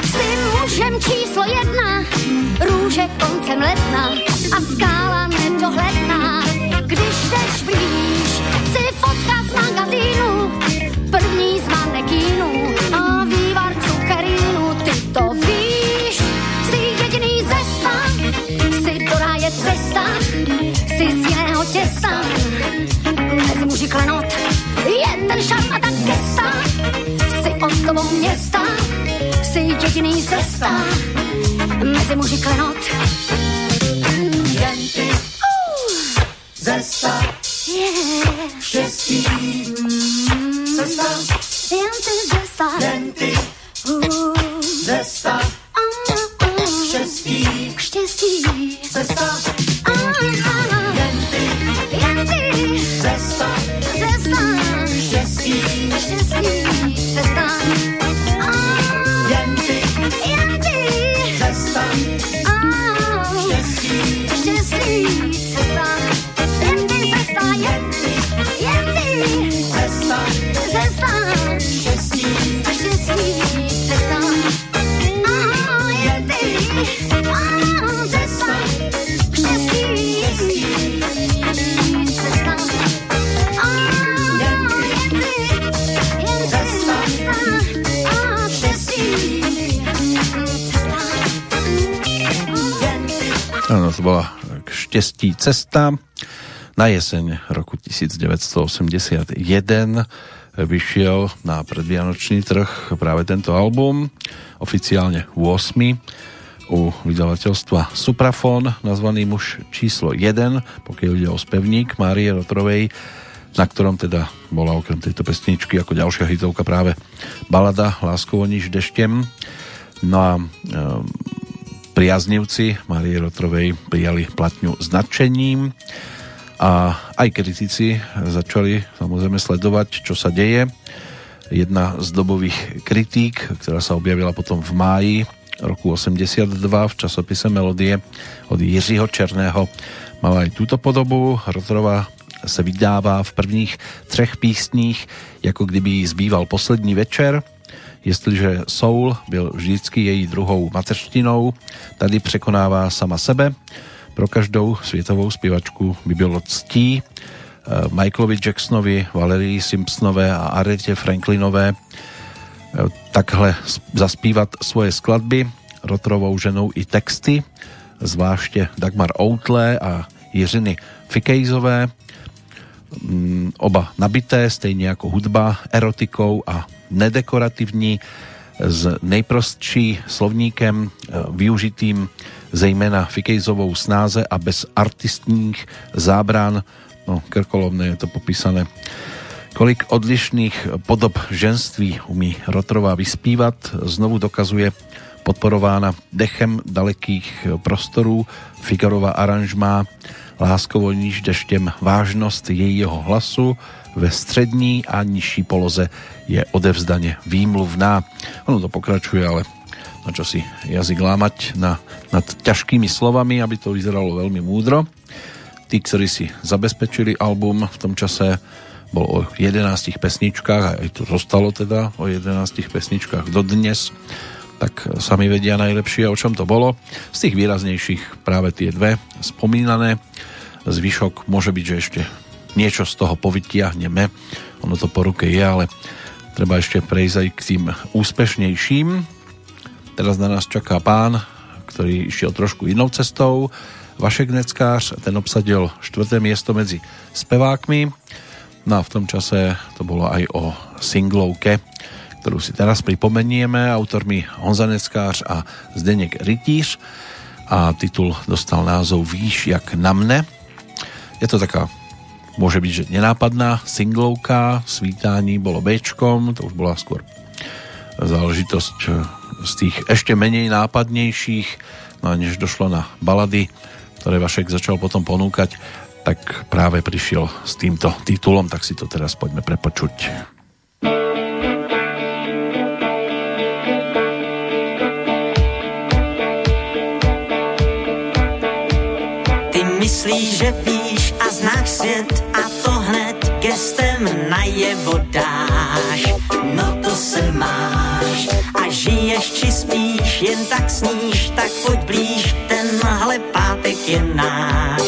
Jsi mužem číslo jedna, růže koncem ledna, klenot. Jeden šat tak gesta, si ozdobou města, si jediný cesta, mezi muži klenot. Jen ty, uh. Na jeseň roku 1981 vyšiel na predvianočný trh práve tento album, oficiálne 8 u vydavateľstva Suprafon, nazvaný muž číslo 1, pokiaľ ide o spevník Márie Rotrovej, na ktorom teda bola okrem tejto pesničky ako ďalšia hitovka práve balada Láskovo niž deštem. No a priaznivci Marie Rotrovej prijali platňu značením a aj kritici začali samozrejme sledovať, čo sa deje. Jedna z dobových kritík, ktorá sa objavila potom v máji roku 82 v časopise Melodie od Jiřího Černého mala aj túto podobu. Rotorová se vydává v prvních třech písních, jako kdyby jí zbýval poslední večer. Jestliže soul byl vždycky její druhou mateřštinou, tady překonává sama sebe. Pro každou světovou zpěvačku by bylo ctí eh, Michaelovi Jacksonovi, Valerii Simpsonové a Aretě Franklinové eh, takhle zaspívat svoje skladby Rotrovou ženou i texty, zvláště Dagmar Outle a Jiřiny Fikejzové Mm, oba nabité, stejně jako hudba, erotikou a nedekorativní, s nejprostší slovníkem e, využitým zejména Fikejzovou snáze a bez artistních zábran, no krkolovné je to popísané, kolik odlišných podob ženství umí Rotrová vyspívat, znovu dokazuje podporována dechem dalekých prostorů. Figarová aranžmá láskovo níž deštěm vážnost jejího hlasu ve střední a nižší poloze je odevzdaně výmluvná. Ono to pokračuje, ale na čo si jazyk lámať na, nad ťažkými slovami, aby to vyzeralo veľmi múdro. Tí, ktorí si zabezpečili album v tom čase bol o 11 pesničkách a aj to zostalo teda o 11 pesničkách dodnes tak sami vedia najlepšie, o čom to bolo. Z tých výraznejších práve tie dve spomínané. Zvyšok môže byť, že ešte niečo z toho povytiahneme. Ono to po ruke je, ale treba ešte prejsť aj k tým úspešnejším. Teraz na nás čaká pán, ktorý išiel trošku inou cestou. Vašek Neckář, ten obsadil štvrté miesto medzi spevákmi. No a v tom čase to bolo aj o singlovke ktorú si teraz pripomenieme, autormi Honza Neckář a Zdeněk Rytíř a titul dostal názov Víš jak na mne. Je to taká môže byť, že nenápadná singlovka, svítání bolo Bčkom, to už bola skôr záležitosť eh, z tých ešte menej nápadnejších, no a než došlo na balady, ktoré Vašek začal potom ponúkať, tak práve prišiel s týmto titulom, tak si to teraz poďme prepočuť. Myslíš, že víš a znáš svět a to hned gestem najevo dáš. No to se máš a žiješ či spíš, jen tak sníš, tak pojď blíž, tenhle pátek je náš.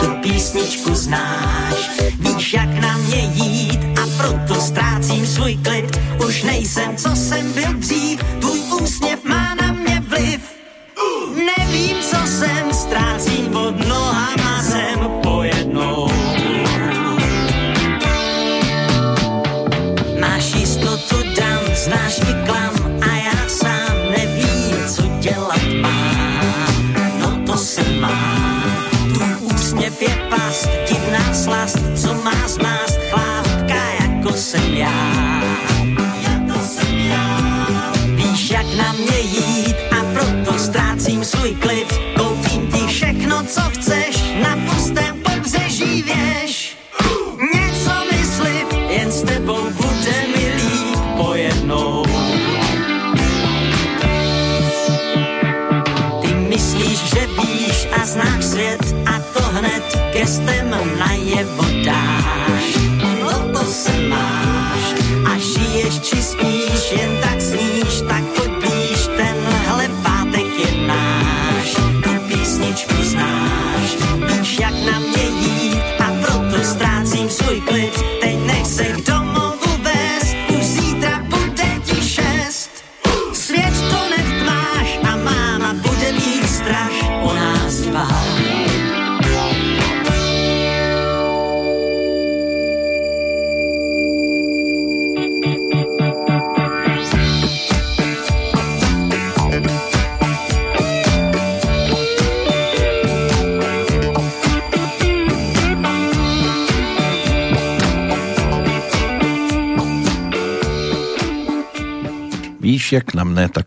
Tu písničku znáš, víš jak na mě jít a proto ztrácím svůj klid. Už nejsem, co jsem byl dřív, gestem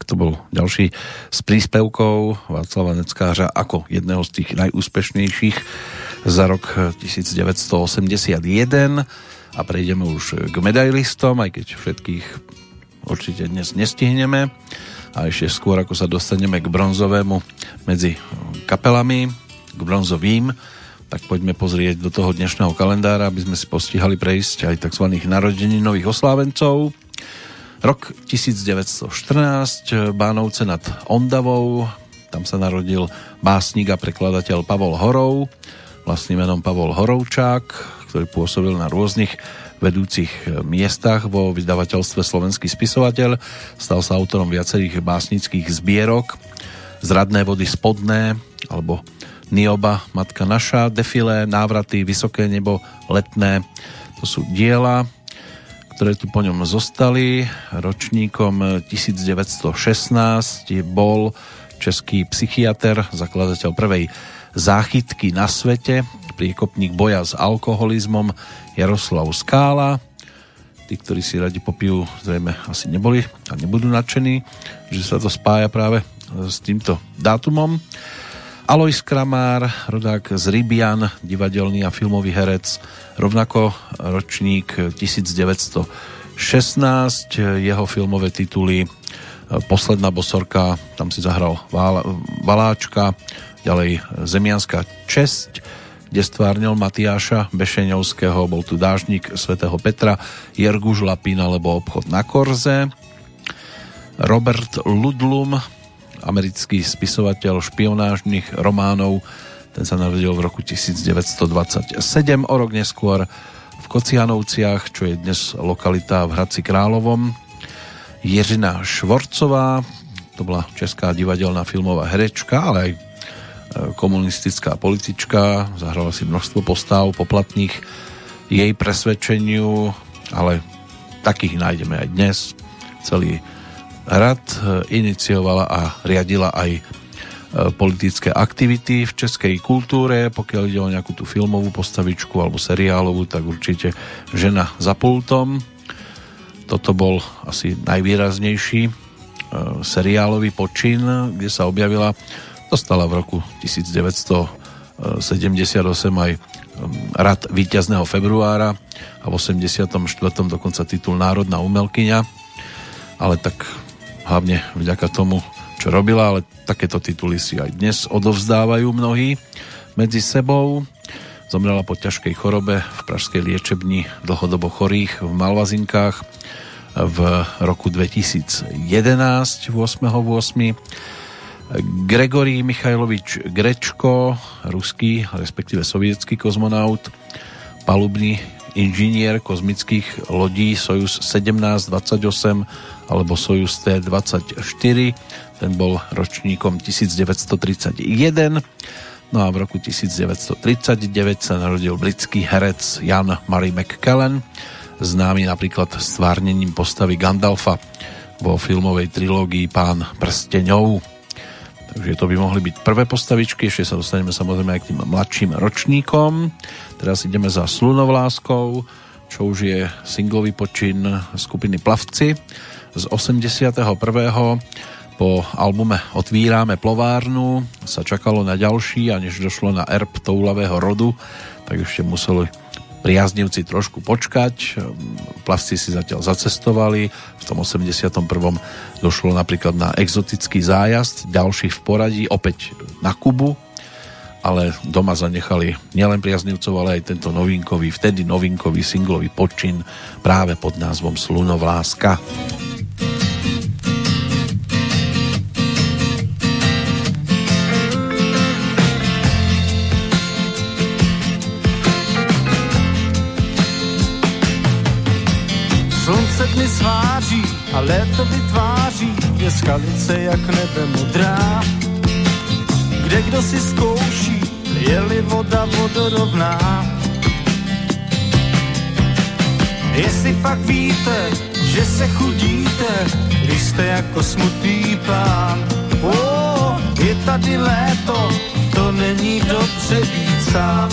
to bol ďalší s príspevkou Václava Neckářa ako jedného z tých najúspešnejších za rok 1981 a prejdeme už k medailistom, aj keď všetkých určite dnes nestihneme a ešte skôr ako sa dostaneme k bronzovému medzi kapelami, k bronzovým tak poďme pozrieť do toho dnešného kalendára, aby sme si postihali prejsť aj tzv. nových oslávencov. Rok 1914, Bánovce nad Ondavou, tam sa narodil básnik a prekladateľ Pavol Horov, vlastným menom Pavol Horovčák, ktorý pôsobil na rôznych vedúcich miestach vo vydavateľstve Slovenský spisovateľ. Stal sa autorom viacerých básnických zbierok Zradné vody spodné alebo Nioba, Matka naša, Defilé, Návraty, Vysoké nebo, Letné. To sú diela, ktoré tu po ňom zostali. Ročníkom 1916 bol český psychiatr, zakladateľ prvej záchytky na svete, priekopník boja s alkoholizmom Jaroslav Skála. Tí, ktorí si radi popijú, zrejme asi neboli a nebudú nadšení, že sa to spája práve s týmto dátumom. Alois Kramár, rodák z Rybian, divadelný a filmový herec, rovnako ročník 1916, jeho filmové tituly Posledná bosorka, tam si zahral Valáčka, ďalej Zemianská česť, kde stvárnil Matiáša Bešeňovského, bol tu dážnik svätého Petra, Jerguž Lapín alebo obchod na Korze, Robert Ludlum, americký spisovateľ špionážnych románov. Ten sa narodil v roku 1927, o rok neskôr v Kocianovciach, čo je dnes lokalita v Hradci Královom. Jiřina Švorcová, to bola česká divadelná filmová herečka, ale aj e, komunistická politička, zahrala si množstvo postáv poplatných jej presvedčeniu, ale takých nájdeme aj dnes. Celý rad e, iniciovala a riadila aj e, politické aktivity v českej kultúre. Pokiaľ ide o nejakú tú filmovú postavičku alebo seriálovú, tak určite žena za pultom. Toto bol asi najvýraznejší e, seriálový počin, kde sa objavila, dostala v roku 1978 aj rad víťazného februára a v 84. dokonca titul Národná umelkyňa ale tak hlavne vďaka tomu, čo robila, ale takéto tituly si aj dnes odovzdávajú mnohí medzi sebou. Zomrela po ťažkej chorobe v pražskej liečebni dlhodobo chorých v Malvazinkách v roku 2011 8.8. Gregory Michajlovič Grečko, ruský, respektíve sovietský kozmonaut, palubný inžinier kozmických lodí Sojus 1728 alebo Sojus T-24. Ten bol ročníkom 1931. No a v roku 1939 sa narodil britský herec Jan Murray McKellen, známy napríklad stvárnením postavy Gandalfa vo filmovej trilógii Pán prsteňov. Takže to by mohli byť prvé postavičky, ešte sa dostaneme samozrejme aj k tým mladším ročníkom. Teraz ideme za Slunovláskou, čo už je singlový počin skupiny Plavci z 81. Po albume Otvírame plovárnu sa čakalo na ďalší a než došlo na erb toulavého rodu, tak ešte museli priaznivci trošku počkať. Plavci si zatiaľ zacestovali. V tom 81. došlo napríklad na exotický zájazd, ďalší v poradí, opäť na Kubu, ale doma zanechali nielen priaznivcov, ale aj tento novinkový, vtedy novinkový singlový počin práve pod názvom Slunovláska. láska. Dny sváří a léto vytváří je skalice jak nebe modrá. Kde kdo si zkouší, je-li voda vodorovná. Jestli pak víte, že se chudíte, když jste jako smutný pán. O, je tady léto, to není dobře být sám.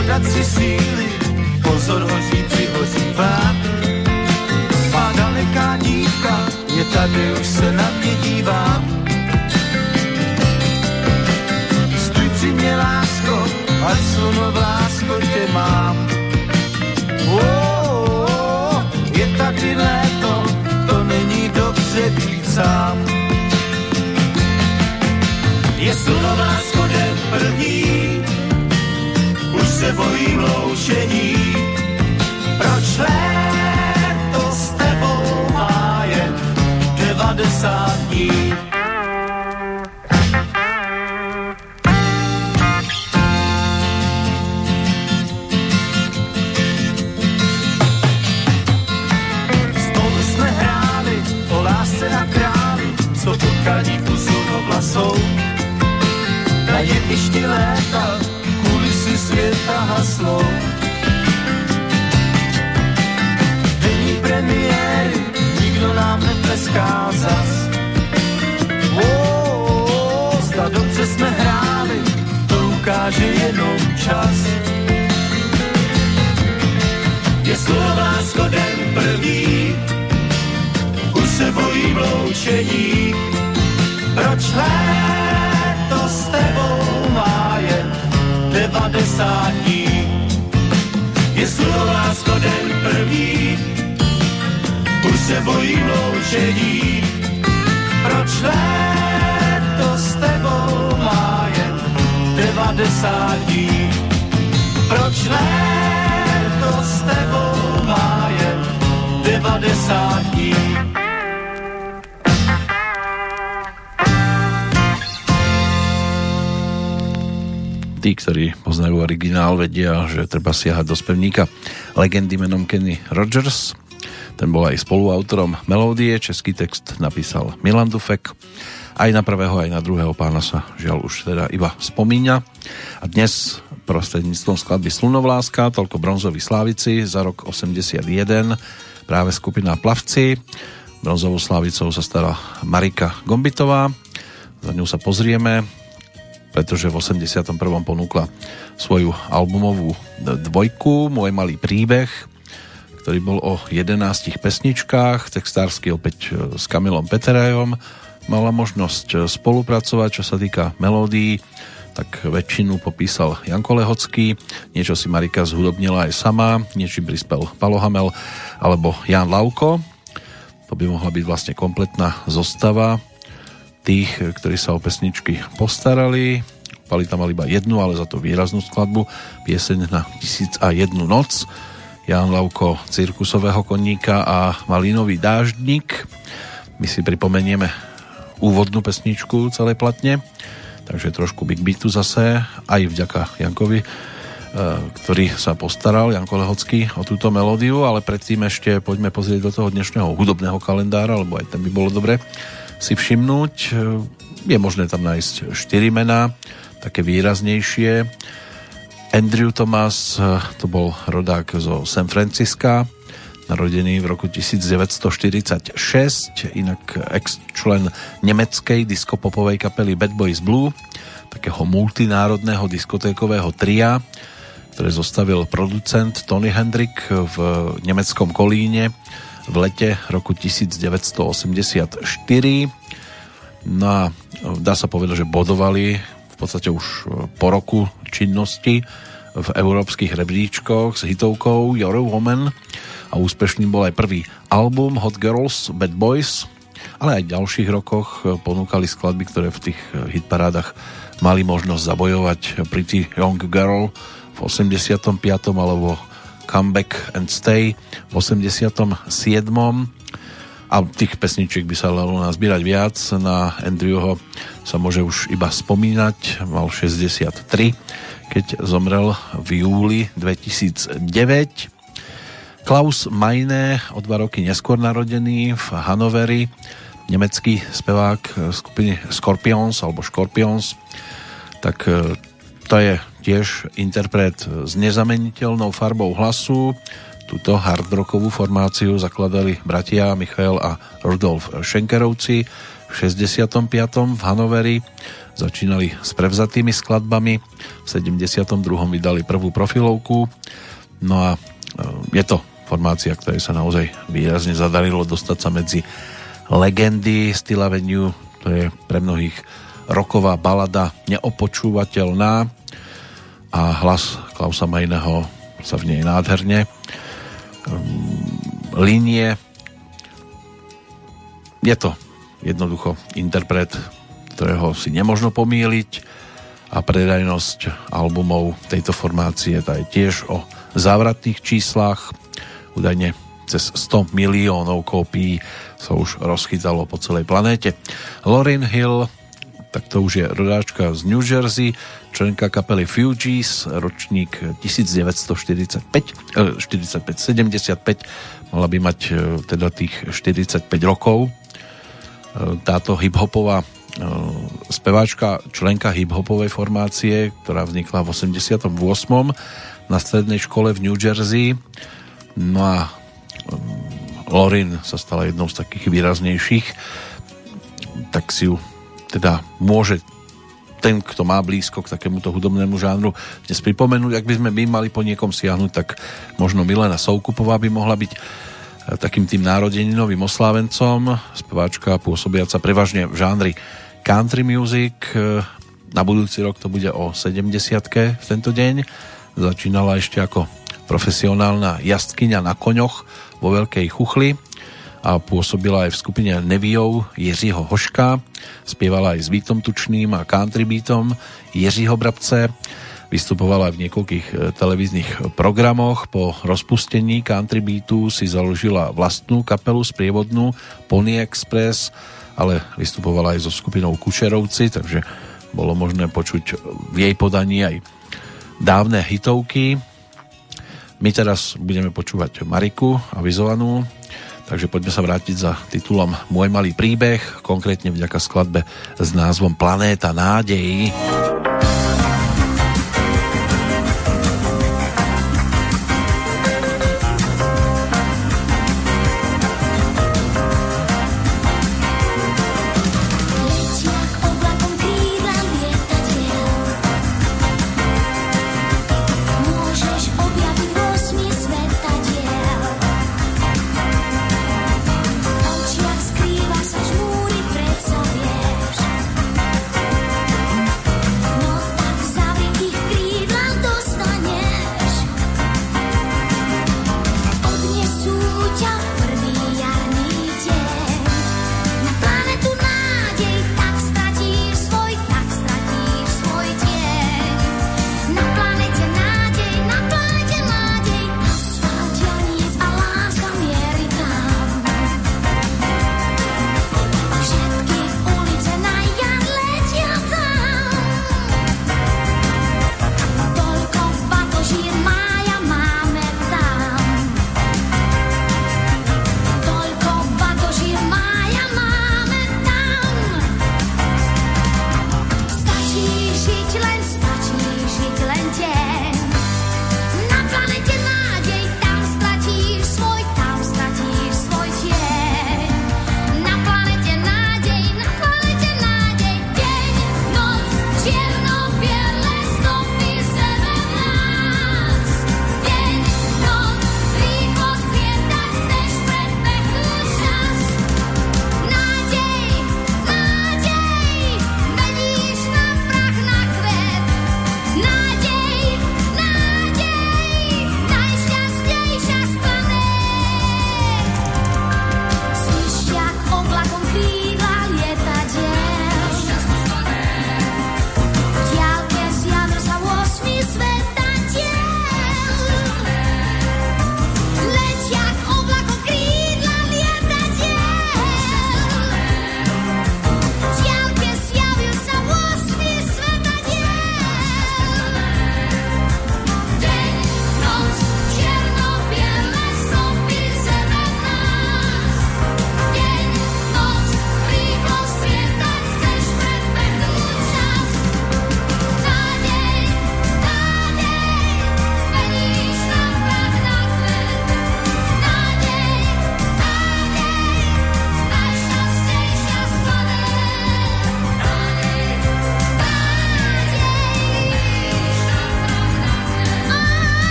Dodat si síly, pozor hoří, přihořívá. Má daleká dívka, je tady, už se na mě dívá. Stůj při mě, lásko, ať sluno v lásko tě mám. Oh, je tady léto, to není dobře být sám. Je slunovásko den první, se bojím loučení. Proč léto s tebou má jen 90 dní? Co potkání pusu vlasou. Na jevišti léta světa hasnou. Denní premiéry, nikdo nám netleská zas. Oh, zda dobře jsme hráli, to ukáže jenom čas. Je Slovácko den první, už se bojím loučení. Proč léto s tebou 90 dní? Je Slovácko den první, už se bojím loučení. Proč léto s tebou má jen 90 dní? Proč léto s tebou má jen 90 Tí, ktorí poznajú originál, vedia, že treba siahať do spevníka legendy menom Kenny Rogers. Ten bol aj spoluautorom melódie, český text napísal Milan Dufek. Aj na prvého, aj na druhého pána sa žiaľ už teda iba spomína. A dnes prostredníctvom skladby Slunovláska, toľko bronzoví slávici za rok 81, práve skupina Plavci. Bronzovou slávicou sa stala Marika Gombitová. Za ňou sa pozrieme, pretože v 81. ponúkla svoju albumovú dvojku Môj malý príbeh, ktorý bol o 11 pesničkách, textársky opäť s Kamilom Peterajom. Mala možnosť spolupracovať, čo sa týka melódií, tak väčšinu popísal Janko Lehocký, niečo si Marika zhudobnila aj sama, niečím prispel Palo Hamel alebo Jan Lauko. To by mohla byť vlastne kompletná zostava tých, ktorí sa o pesničky postarali. Pali tam mali iba jednu, ale za to výraznú skladbu. Pieseň na tisíc a jednu noc. Jan Lauko cirkusového koníka a Malínový dáždnik. My si pripomenieme úvodnú pesničku celej platne. Takže trošku Big Beatu zase, aj vďaka Jankovi, ktorý sa postaral, Janko Lehocký, o túto melódiu, ale predtým ešte poďme pozrieť do toho dnešného hudobného kalendára, lebo aj ten by bolo dobre si všimnúť. Je možné tam nájsť 4 mená, také výraznejšie. Andrew Thomas, to bol rodák zo San Francisca, narodený v roku 1946, inak ex-člen nemeckej diskopopovej kapely Bad Boys Blue, takého multinárodného diskotékového tria, ktoré zostavil producent Tony Hendrik v nemeckom Kolíne v lete roku 1984. No a dá sa povedať, že bodovali v podstate už po roku činnosti v európskych rebríčkoch s hitovkou Your Woman a úspešným bol aj prvý album Hot Girls, Bad Boys, ale aj v ďalších rokoch ponúkali skladby, ktoré v tých hitparádach mali možnosť zabojovať Pretty Young Girl v 85. alebo Comeback and Stay v 87. A tých pesničiek by sa dalo nazbírať viac. Na Andrewho sa môže už iba spomínať. Mal 63, keď zomrel v júli 2009. Klaus Meine, o dva roky neskôr narodený v Hanoveri, nemecký spevák skupiny Scorpions alebo Scorpions, tak to je tiež interpret s nezameniteľnou farbou hlasu. Túto hardrockovú formáciu zakladali bratia Michael a Rudolf Šenkerovci v 65. v Hanoveri. Začínali s prevzatými skladbami, v 72. vydali prvú profilovku. No a je to formácia, ktorej sa naozaj výrazne zadarilo dostať sa medzi legendy Steel Avenue, to je pre mnohých roková balada neopočúvateľná a hlas Klausa Majného sa v nej nádherne línie je to jednoducho interpret ktorého si nemožno pomýliť a predajnosť albumov tejto formácie tá je tiež o závratných číslach. Údajne cez 100 miliónov kópií sa už rozchytalo po celej planéte. Lauryn Hill, tak to už je rodáčka z New Jersey, členka kapely Fugees, ročník 1945, 45, 75, mala by mať e, teda tých 45 rokov. E, táto hip-hopová e, speváčka, členka hip-hopovej formácie, ktorá vznikla v 88. na strednej škole v New Jersey. No a Lorin sa stala jednou z takých výraznejších, tak si ju teda môže ten, kto má blízko k takémuto hudobnému žánru, dnes pripomenúť. Ak by sme my mali po niekom siahnuť, tak možno Milena Soukupová by mohla byť eh, takým tým narodeninovým oslávencom, speváčka pôsobiaca prevažne v žánri country music. Eh, na budúci rok to bude o 70 v tento deň. Začínala ešte ako profesionálna jazdkyňa na koňoch vo Veľkej Chuchli a pôsobila aj v skupine Neviov Jiřího Hoška, spievala aj s Vítom Tučným a country beatom Jiřího Brabce, vystupovala v niekoľkých e, televíznych programoch. Po rozpustení country beatu si založila vlastnú kapelu sprievodnú Pony Express, ale vystupovala aj so skupinou Kučerovci, takže bolo možné počuť v jej podaní aj dávne hitovky. My teraz budeme počúvať Mariku avizovanú, takže poďme sa vrátiť za titulom Môj malý príbeh, konkrétne vďaka skladbe s názvom Planéta nádej.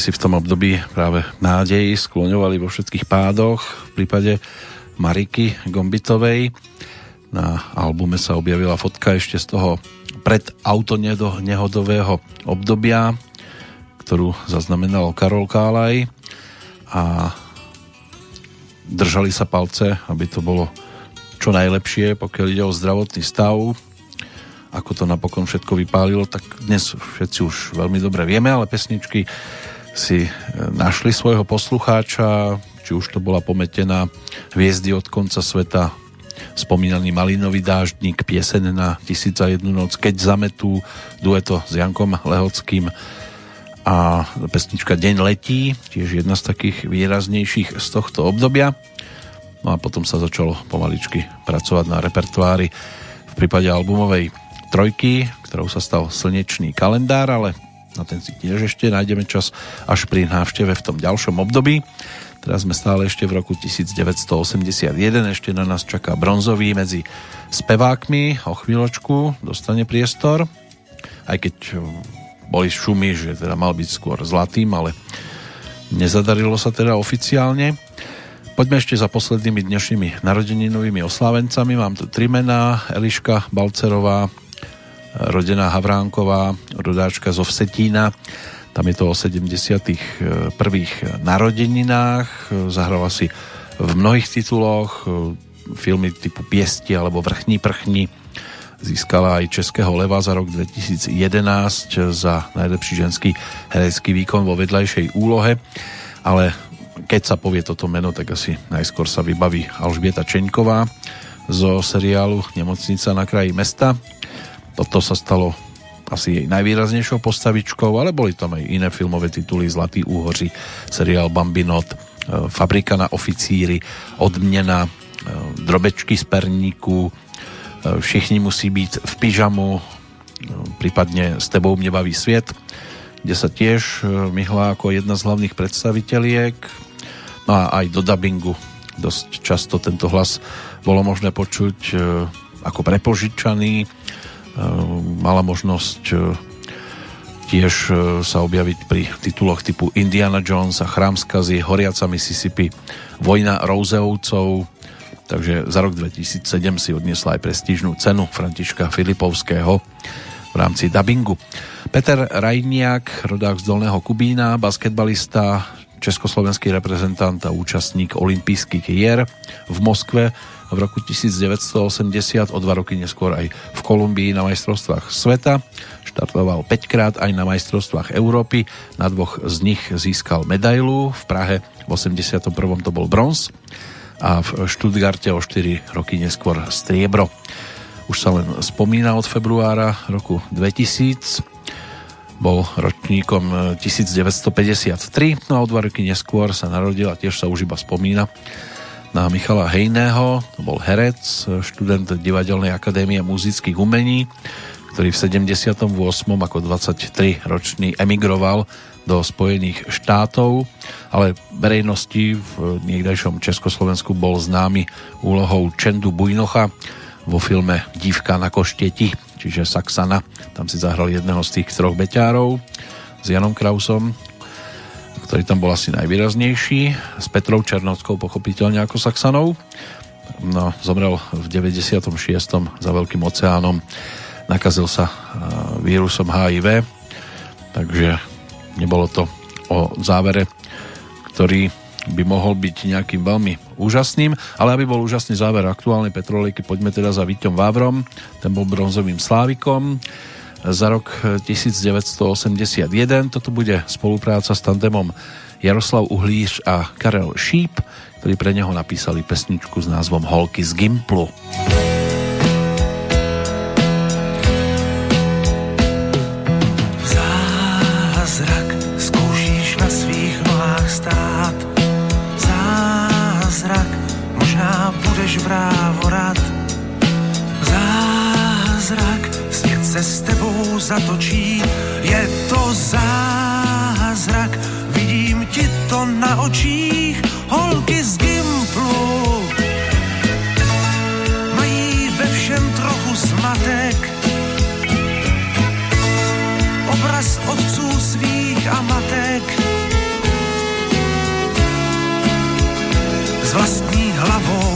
Si v tom období práve nádej skloňovali vo všetkých pádoch. V prípade Mariky Gombitovej na albume sa objavila fotka ešte z toho pred autonehodového obdobia, ktorú zaznamenal Karol Kálaj a držali sa palce, aby to bolo čo najlepšie, pokiaľ ide o zdravotný stav ako to napokon všetko vypálilo, tak dnes všetci už veľmi dobre vieme, ale pesničky si e, našli svojho poslucháča, či už to bola pometená Hviezdy od konca sveta, spomínaný Malinový dáždnik, piesen na Tisíca jednu noc, Keď zametú, dueto s Jankom Lehockým a pesnička Deň letí, tiež jedna z takých výraznejších z tohto obdobia. No a potom sa začalo pomaličky pracovať na repertoári v prípade albumovej trojky, ktorou sa stal slnečný kalendár, ale na ten si tiež ešte nájdeme čas až pri návšteve v tom ďalšom období. Teraz sme stále ešte v roku 1981, ešte na nás čaká bronzový medzi spevákmi, o chvíľočku dostane priestor, aj keď hm, boli šumy, že teda mal byť skôr zlatým, ale nezadarilo sa teda oficiálne. Poďme ešte za poslednými dnešnými narodeninovými oslávencami. Mám tu tri mená, Eliška Balcerová, rodená Havránková, rodáčka zo Vsetína. Tam je to o 71. narodeninách. Zahrala si v mnohých tituloch filmy typu Piesti alebo Vrchní prchni. Získala aj Českého leva za rok 2011 za najlepší ženský herecký výkon vo vedľajšej úlohe. Ale keď sa povie toto meno, tak asi najskôr sa vybaví Alžbieta Čeňková zo seriálu Nemocnica na kraji mesta toto sa stalo asi jej najvýraznejšou postavičkou, ale boli tam aj iné filmové tituly Zlatý úhoři, seriál Bambinot, e, Fabrika na oficíry, Odměna, e, Drobečky z perníku, e, Všichni musí byť v pyžamu, prípadne S tebou mne baví sviet, kde sa tiež myhla ako jedna z hlavných predstaviteľiek. No a aj do dubbingu dosť často tento hlas bolo možné počuť ako prepožičaný mala možnosť e, tiež e, sa objaviť pri tituloch typu Indiana Jones a Chrám skazy, Horiaca Mississippi, Vojna Rouzevcov, takže za rok 2007 si odniesla aj prestížnú cenu Františka Filipovského v rámci dubbingu. Peter Rajniak, rodák z Dolného Kubína, basketbalista, československý reprezentant a účastník olympijských hier v Moskve v roku 1980, o dva roky neskôr aj v Kolumbii na majstrovstvách sveta. Štartoval 5 krát aj na majstrovstvách Európy, na dvoch z nich získal medailu, v Prahe v 81. to bol bronz a v Štutgarte o 4 roky neskôr striebro. Už sa len spomína od februára roku 2000, bol ročníkom 1953, no a o dva roky neskôr sa narodil a tiež sa už iba spomína na Michala Hejného, to bol herec, študent Divadelnej akadémie muzických umení, ktorý v 78. ako 23-ročný emigroval do Spojených štátov, ale verejnosti v niekdajšom Československu bol známy úlohou Čendu Bujnocha vo filme Dívka na koštieti, čiže Saxana. Tam si zahral jedného z tých troch beťárov s Janom Krausom, ktorý tam bol asi najvýraznejší, s Petrou Černovskou pochopiteľne ako Saxanou. No, zomrel v 96. za Veľkým oceánom. Nakazil sa vírusom HIV, takže nebolo to o závere, ktorý by mohol byť nejakým veľmi úžasným, ale aby bol úžasný záver aktuálnej petrolejky, poďme teda za Víťom Vávrom, ten bol bronzovým slávikom za rok 1981. Toto bude spolupráca s tandemom Jaroslav Uhlíř a Karel Šíp, ktorí pre neho napísali pesničku s názvom Holky z Gimplu. zatočí, je to zázrak, vidím ti to na očích, holky z Gimplu. Mají ve všem trochu smatek, obraz otců svých a matek. S vlastní hlavou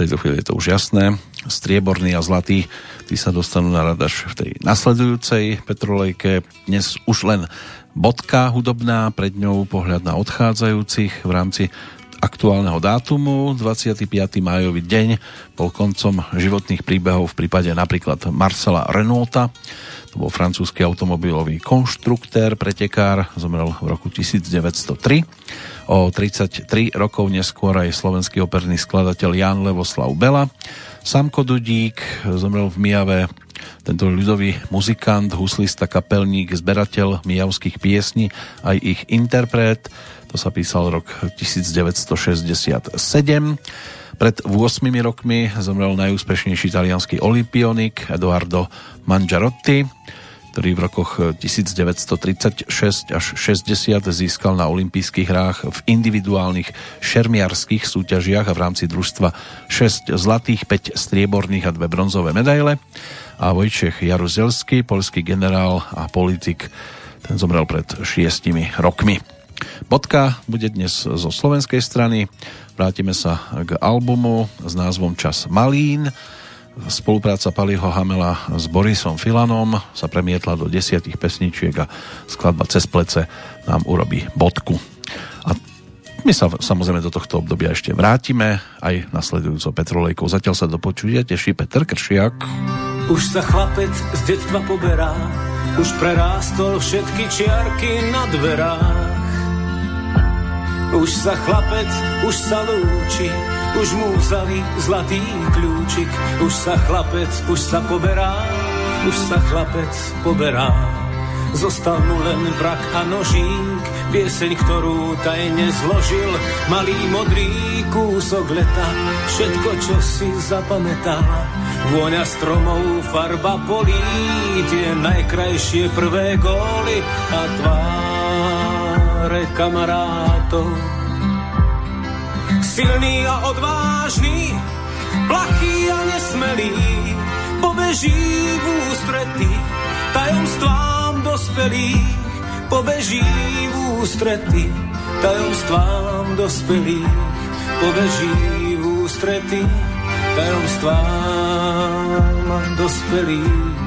tejto chvíli je to už jasné. Strieborný a zlatý, tí sa dostanú na rad až v tej nasledujúcej Petrolejke. Dnes už len bodka hudobná, pred ňou pohľad na odchádzajúcich v rámci aktuálneho dátumu. 25. májový deň bol koncom životných príbehov v prípade napríklad Marcela Renaulta. To bol francúzsky automobilový konštruktér, pretekár, zomrel v roku 1903. O 33 rokov neskôr aj slovenský operný skladateľ Jan Levoslav Bela. Samko Dudík zomrel v Mijave tento ľudový muzikant, huslista, kapelník, zberateľ mijavských piesní, aj ich interpret. To sa písal rok 1967. Pred 8 rokmi zomrel najúspešnejší italianský olimpionik Edoardo Mangiarotti ktorý v rokoch 1936 až 60 získal na olympijských hrách v individuálnych šermiarských súťažiach a v rámci družstva 6 zlatých, 5 strieborných a 2 bronzové medaile. A Vojčech Jaruzelský, polský generál a politik, ten zomrel pred 6 rokmi. Bodka bude dnes zo slovenskej strany. Vrátime sa k albumu s názvom Čas Malín Spolupráca Paliho Hamela s Borisom Filanom sa premietla do desiatich pesničiek a skladba Cez plece nám urobí bodku. A my sa samozrejme do tohto obdobia ešte vrátime aj nasledujúcou Petrolejkou. Zatiaľ sa do počutia teší Petr Kršiak. Už sa chlapec z detstva poberá, už prerástol všetky čiarky na dverách. Už sa chlapec, už sa lúči, už mu vzali zlatý kľúčik, už sa chlapec, už sa poberá, už sa chlapec poberá. Zostal mu len brak a nožík, pieseň, ktorú tajne zložil, malý modrý kúsok leta, všetko, čo si zapamätá. Vôňa stromov, farba polí, tie najkrajšie prvé góly a tváre kamarátov silný a odvážny, plachý a nesmelý, pobeží v ústrety tajomstvám dospelých, pobeží v ústrety tajomstvám dospelých, pobeží v ústrety tajomstvám dospelých.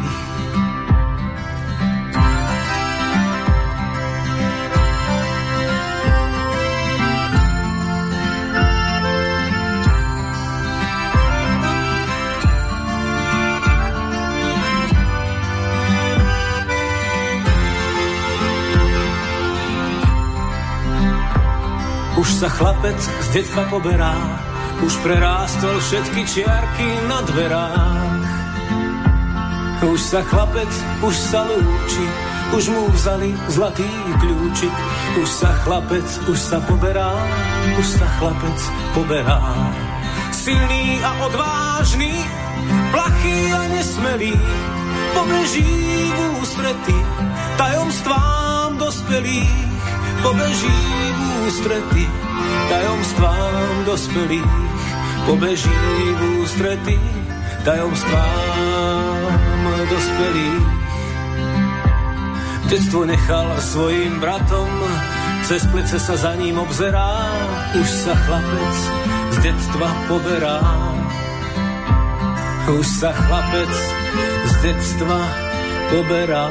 Už sa chlapec z detstva poberá, už prerástol všetky čiarky na dverách. Už sa chlapec, už sa lúči, už mu vzali zlatý kľúčik. Už sa chlapec, už sa poberá, už sa chlapec poberá. Silný a odvážny, plachý a nesmelý, pobeží v ústrety tajomstvám dospelých pobeží v ústrety tajomstvám dospelých, pobeží v ústrety tajomstvám dospelých. Detstvo nechal svojim bratom, cez plece sa za ním obzerá, už sa chlapec z detstva poberá. Už sa chlapec z detstva poberá.